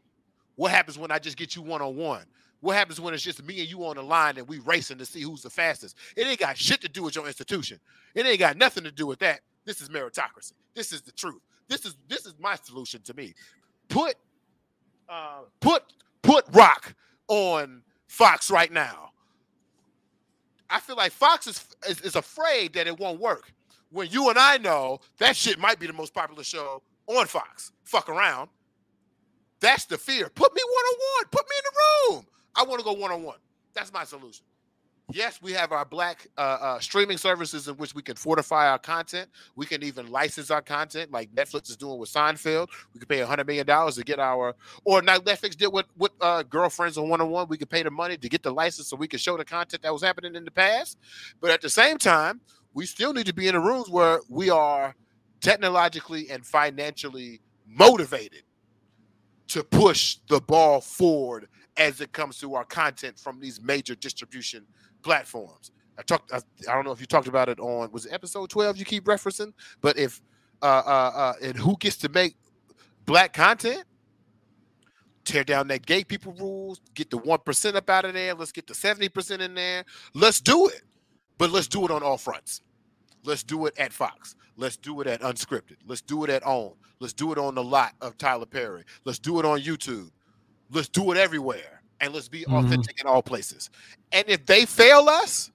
What happens when I just get you one on one? What happens when it's just me and you on the line and we racing to see who's the fastest? It ain't got shit to do with your institution. It ain't got nothing to do with that. This is meritocracy. This is the truth. This is this is my solution to me. Put uh, put put Roc on Fox right now. I feel like Fox is, is is afraid that it won't work. When you and I know that shit might be the most popular show on Fox. Fuck around. That's the fear. Put me one on one. Put me in the room. I want to go one on one. That's my solution. Yes, we have our black uh, uh, streaming services in which we can fortify our content. We can even license our content, like Netflix is doing with Seinfeld. We could pay hundred million dollars to get our, or now Netflix did with with uh, girlfriends on one on one. We could pay the money to get the license so we can show the content that was happening in the past. But at the same time, we still need to be in the rooms where we are technologically and financially motivated to push the ball forward as it comes to our content from these major distribution platforms. I talked. I, I don't know if you talked about it on was it episode twelve. You keep referencing, but if uh, uh, uh, and who gets to make black content? Tear down that gay people rules. Get the one percent up out of there. Let's get the seventy percent in there. Let's do it, but let's do it on all fronts. Let's do it at Fox. Let's do it at Unscripted. Let's do it at OWN. Let's do it on the lot of Tyler Perry. Let's do it on YouTube. Let's do it everywhere. And let's be Mhm. authentic in all places. And if they fail us,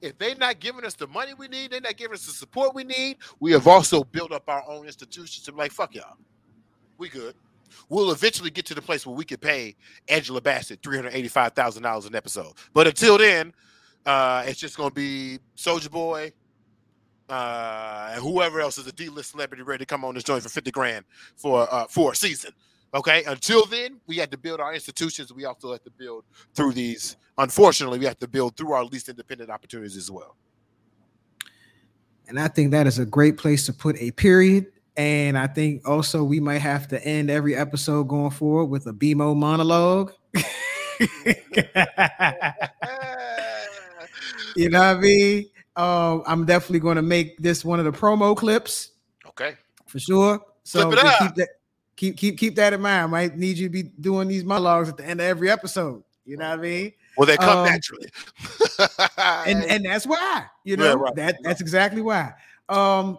if they're not giving us the money we need, they're not giving us the support we need, we have also built up our own institutions to be like, fuck y'all. We good. We'll eventually get to the place where we could pay Angela Bassett $385,000 an episode. But until then, uh, it's just going to be Soulja Boy, uh, and whoever else is a D-list celebrity ready to come on this joint for 50 grand for uh, for a season. Okay. Until then, we had to build our institutions. We also had to build through these. Unfortunately, we have to build through our least independent opportunities as well. And I think that is a great place to put a period. And I think also we might have to end every episode going forward with a BMO monologue. <laughs> <laughs> you know what I mean? Um, I'm definitely going to make this one of the promo clips. Okay. For sure. So Flip it up. keep that keep keep keep that in mind. I might need you to be doing these monologues at the end of every episode. You know what I mean? Well, they come Um, naturally. <laughs> and and that's why you know Yeah, right. that that's exactly why um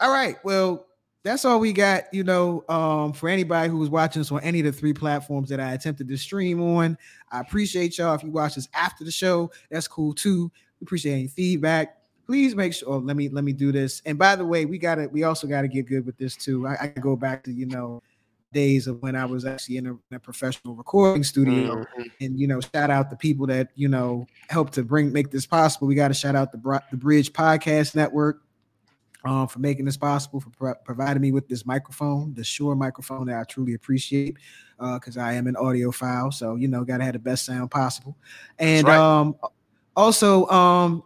all right well that's all we got you know um for anybody who was watching us on any of the three platforms that i attempted to stream on i appreciate y'all if you watch this after the show that's cool too we appreciate any feedback. Please make Shure oh, let me let me do this. And by the way we gotta we also gotta get good with this too. I, I go back to you know days of when i was actually in a, in a professional recording studio. Mhm. and you know shout out the people that you know helped to bring make this possible. We got to shout out the the bridge podcast network um, for making this possible for pro- providing me with this microphone the sure microphone that i truly appreciate because i am an audiophile. So you know gotta have the best sound possible. And right. um also um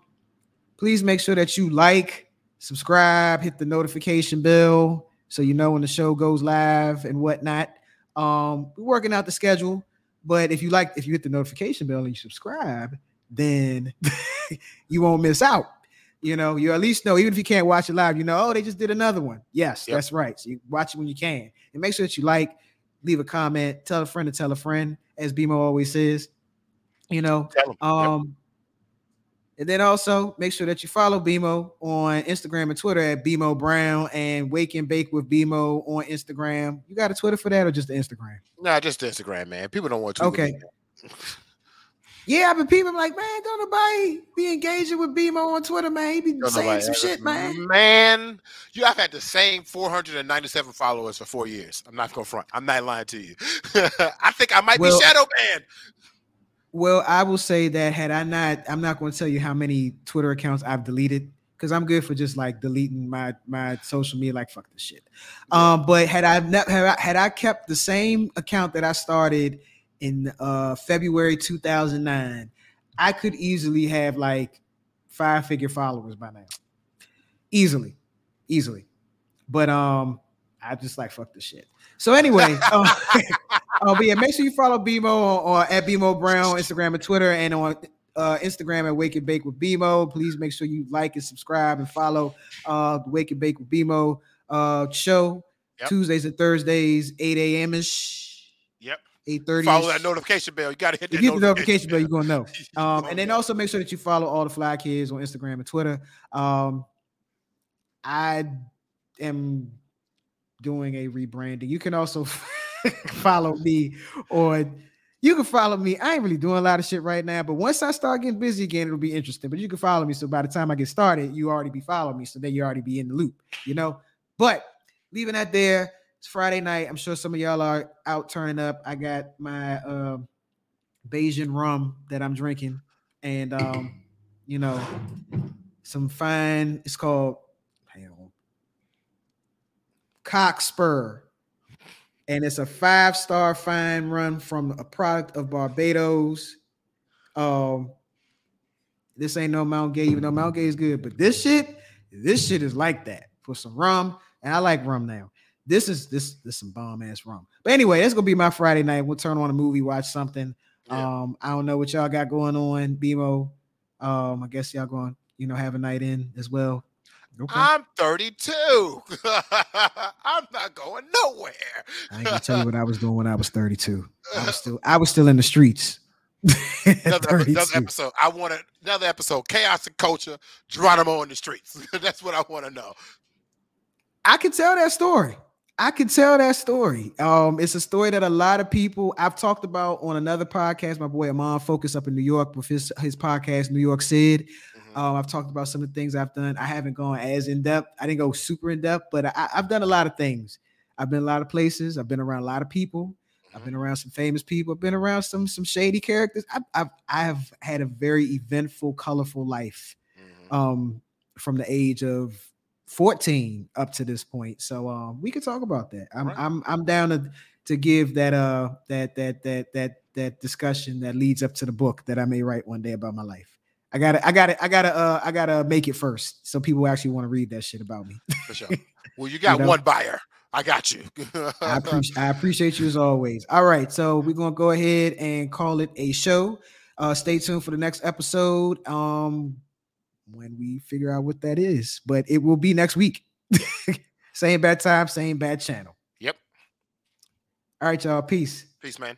please make sure that you like subscribe hit the notification bell so you know when the show goes live and whatnot um we're working out the schedule but if you like, if you hit the notification bell and you subscribe, then <laughs> you won't miss out. You know, you at least know, even if you can't watch it live, you know, oh, they just did another one. Yes, Yep. that's right. So you watch it when you can. And make sure that you like, leave a comment, tell a friend to tell a friend, as BMO always says. You know, Tell 'em. Yep. um, and then also make sure that you follow BMO on Instagram and Twitter at BMO Brown and Wake and Bake with BMO on Instagram. You got a Twitter for that or just the Instagram? Nah, just Instagram, man. People don't want to. Okay. Yeah, but people be like, man, don't nobody be engaging with BMO on Twitter, man. He be Don't saying some shit, man. Man, you I've had the same 497 followers for four years. I'm not gonna front. I'm not lying to you. <laughs> I think I might Well- be shadow banned. Well, I will say that had I not, I'm not going to tell you how many Twitter accounts I've deleted because I'm good for just like deleting my my social media. Like fuck this shit. Um, but had I not had I, had I kept the same account that I started in uh February 2009, I could easily have like five figure followers by now, easily, easily. But um, I just like fuck this shit. So anyway, um, <laughs> Oh, but yeah, make sure you follow BMO on, on at BMO Brown, Instagram and Twitter, and on uh, Instagram at Wake and Bake with BMO. Please make sure you like and subscribe and follow uh, the Wake and Bake with BMO uh, show Yep. Tuesdays and Thursdays, 8 a.m. ish, Yep. 8 Follow that notification bell. You gotta hit that If you hit the notification bell, you're gonna know. Um, <laughs> and then also make sure that you follow all the Fly Kids on Instagram and Twitter. Um, I am doing a rebranding. You can also <laughs> follow me on. You can follow me. I ain't really doing a lot of shit right now, but once I start getting busy again, it'll be interesting. But you can follow me. So by the time I get started, you already be following me. So then you already be in the loop, you know. But leaving that there, it's Friday night. I'm sure some of y'all are out turning up. I got my um Barbadian rum that I'm drinking, and um, you know, some fine. It's called Cockspur, and it's a five star fine run from a product of Barbados. Um, this ain't no Mount Gay, even though Mount Gay is good, but this shit, this shit is like that for some rum, and I like rum now. This is this this some bomb ass rum. But anyway, that's gonna be my Friday night. We'll turn on a movie, watch something. Yeah. Um, I don't know what y'all got going on, BMO. Um, I guess y'all going, you know, have a night in as well. Okay. I'm 32. <laughs> I'm not going nowhere. I ain't gonna tell you what I was doing when I was 32. I was <laughs> still I was still in the streets. <laughs> Another, another episode. I want another episode. Chaos and culture. Geronimo in the streets. That's what I want to know. I can tell that story. I can tell that story. Um, it's a story that a lot of people I've talked about on another podcast. My boy Amon Focus up in New York with his his podcast, New York Sid. Um, I've talked about some of the things I've done. I haven't gone as in depth. I didn't go super in depth, but I, I've done a lot of things. I've been a lot of places. I've been around a lot of people. I've been around some famous people. I've been around some some shady characters. I've I've, I've had a very eventful, colorful life Mhm. um, from the age of 14 up to this point. So um, we could talk about that. I'm Right. I'm I'm down to to give that uh that that that that that discussion that leads up to the book that I may write one day about my life. I gotta, I gotta, I gotta, uh, I gotta make it first, so people actually want to read that shit about me. For sure. <laughs> Well, you got know? one buyer. I got you. I appreciate I appreciate you as always. All right, so we're gonna go ahead and call it a show. Uh, stay tuned for the next episode. Um, when we figure out what that is, but it will be next week. <laughs> same bad time, same bad channel. Yep. All right, y'all. Peace. Peace, man.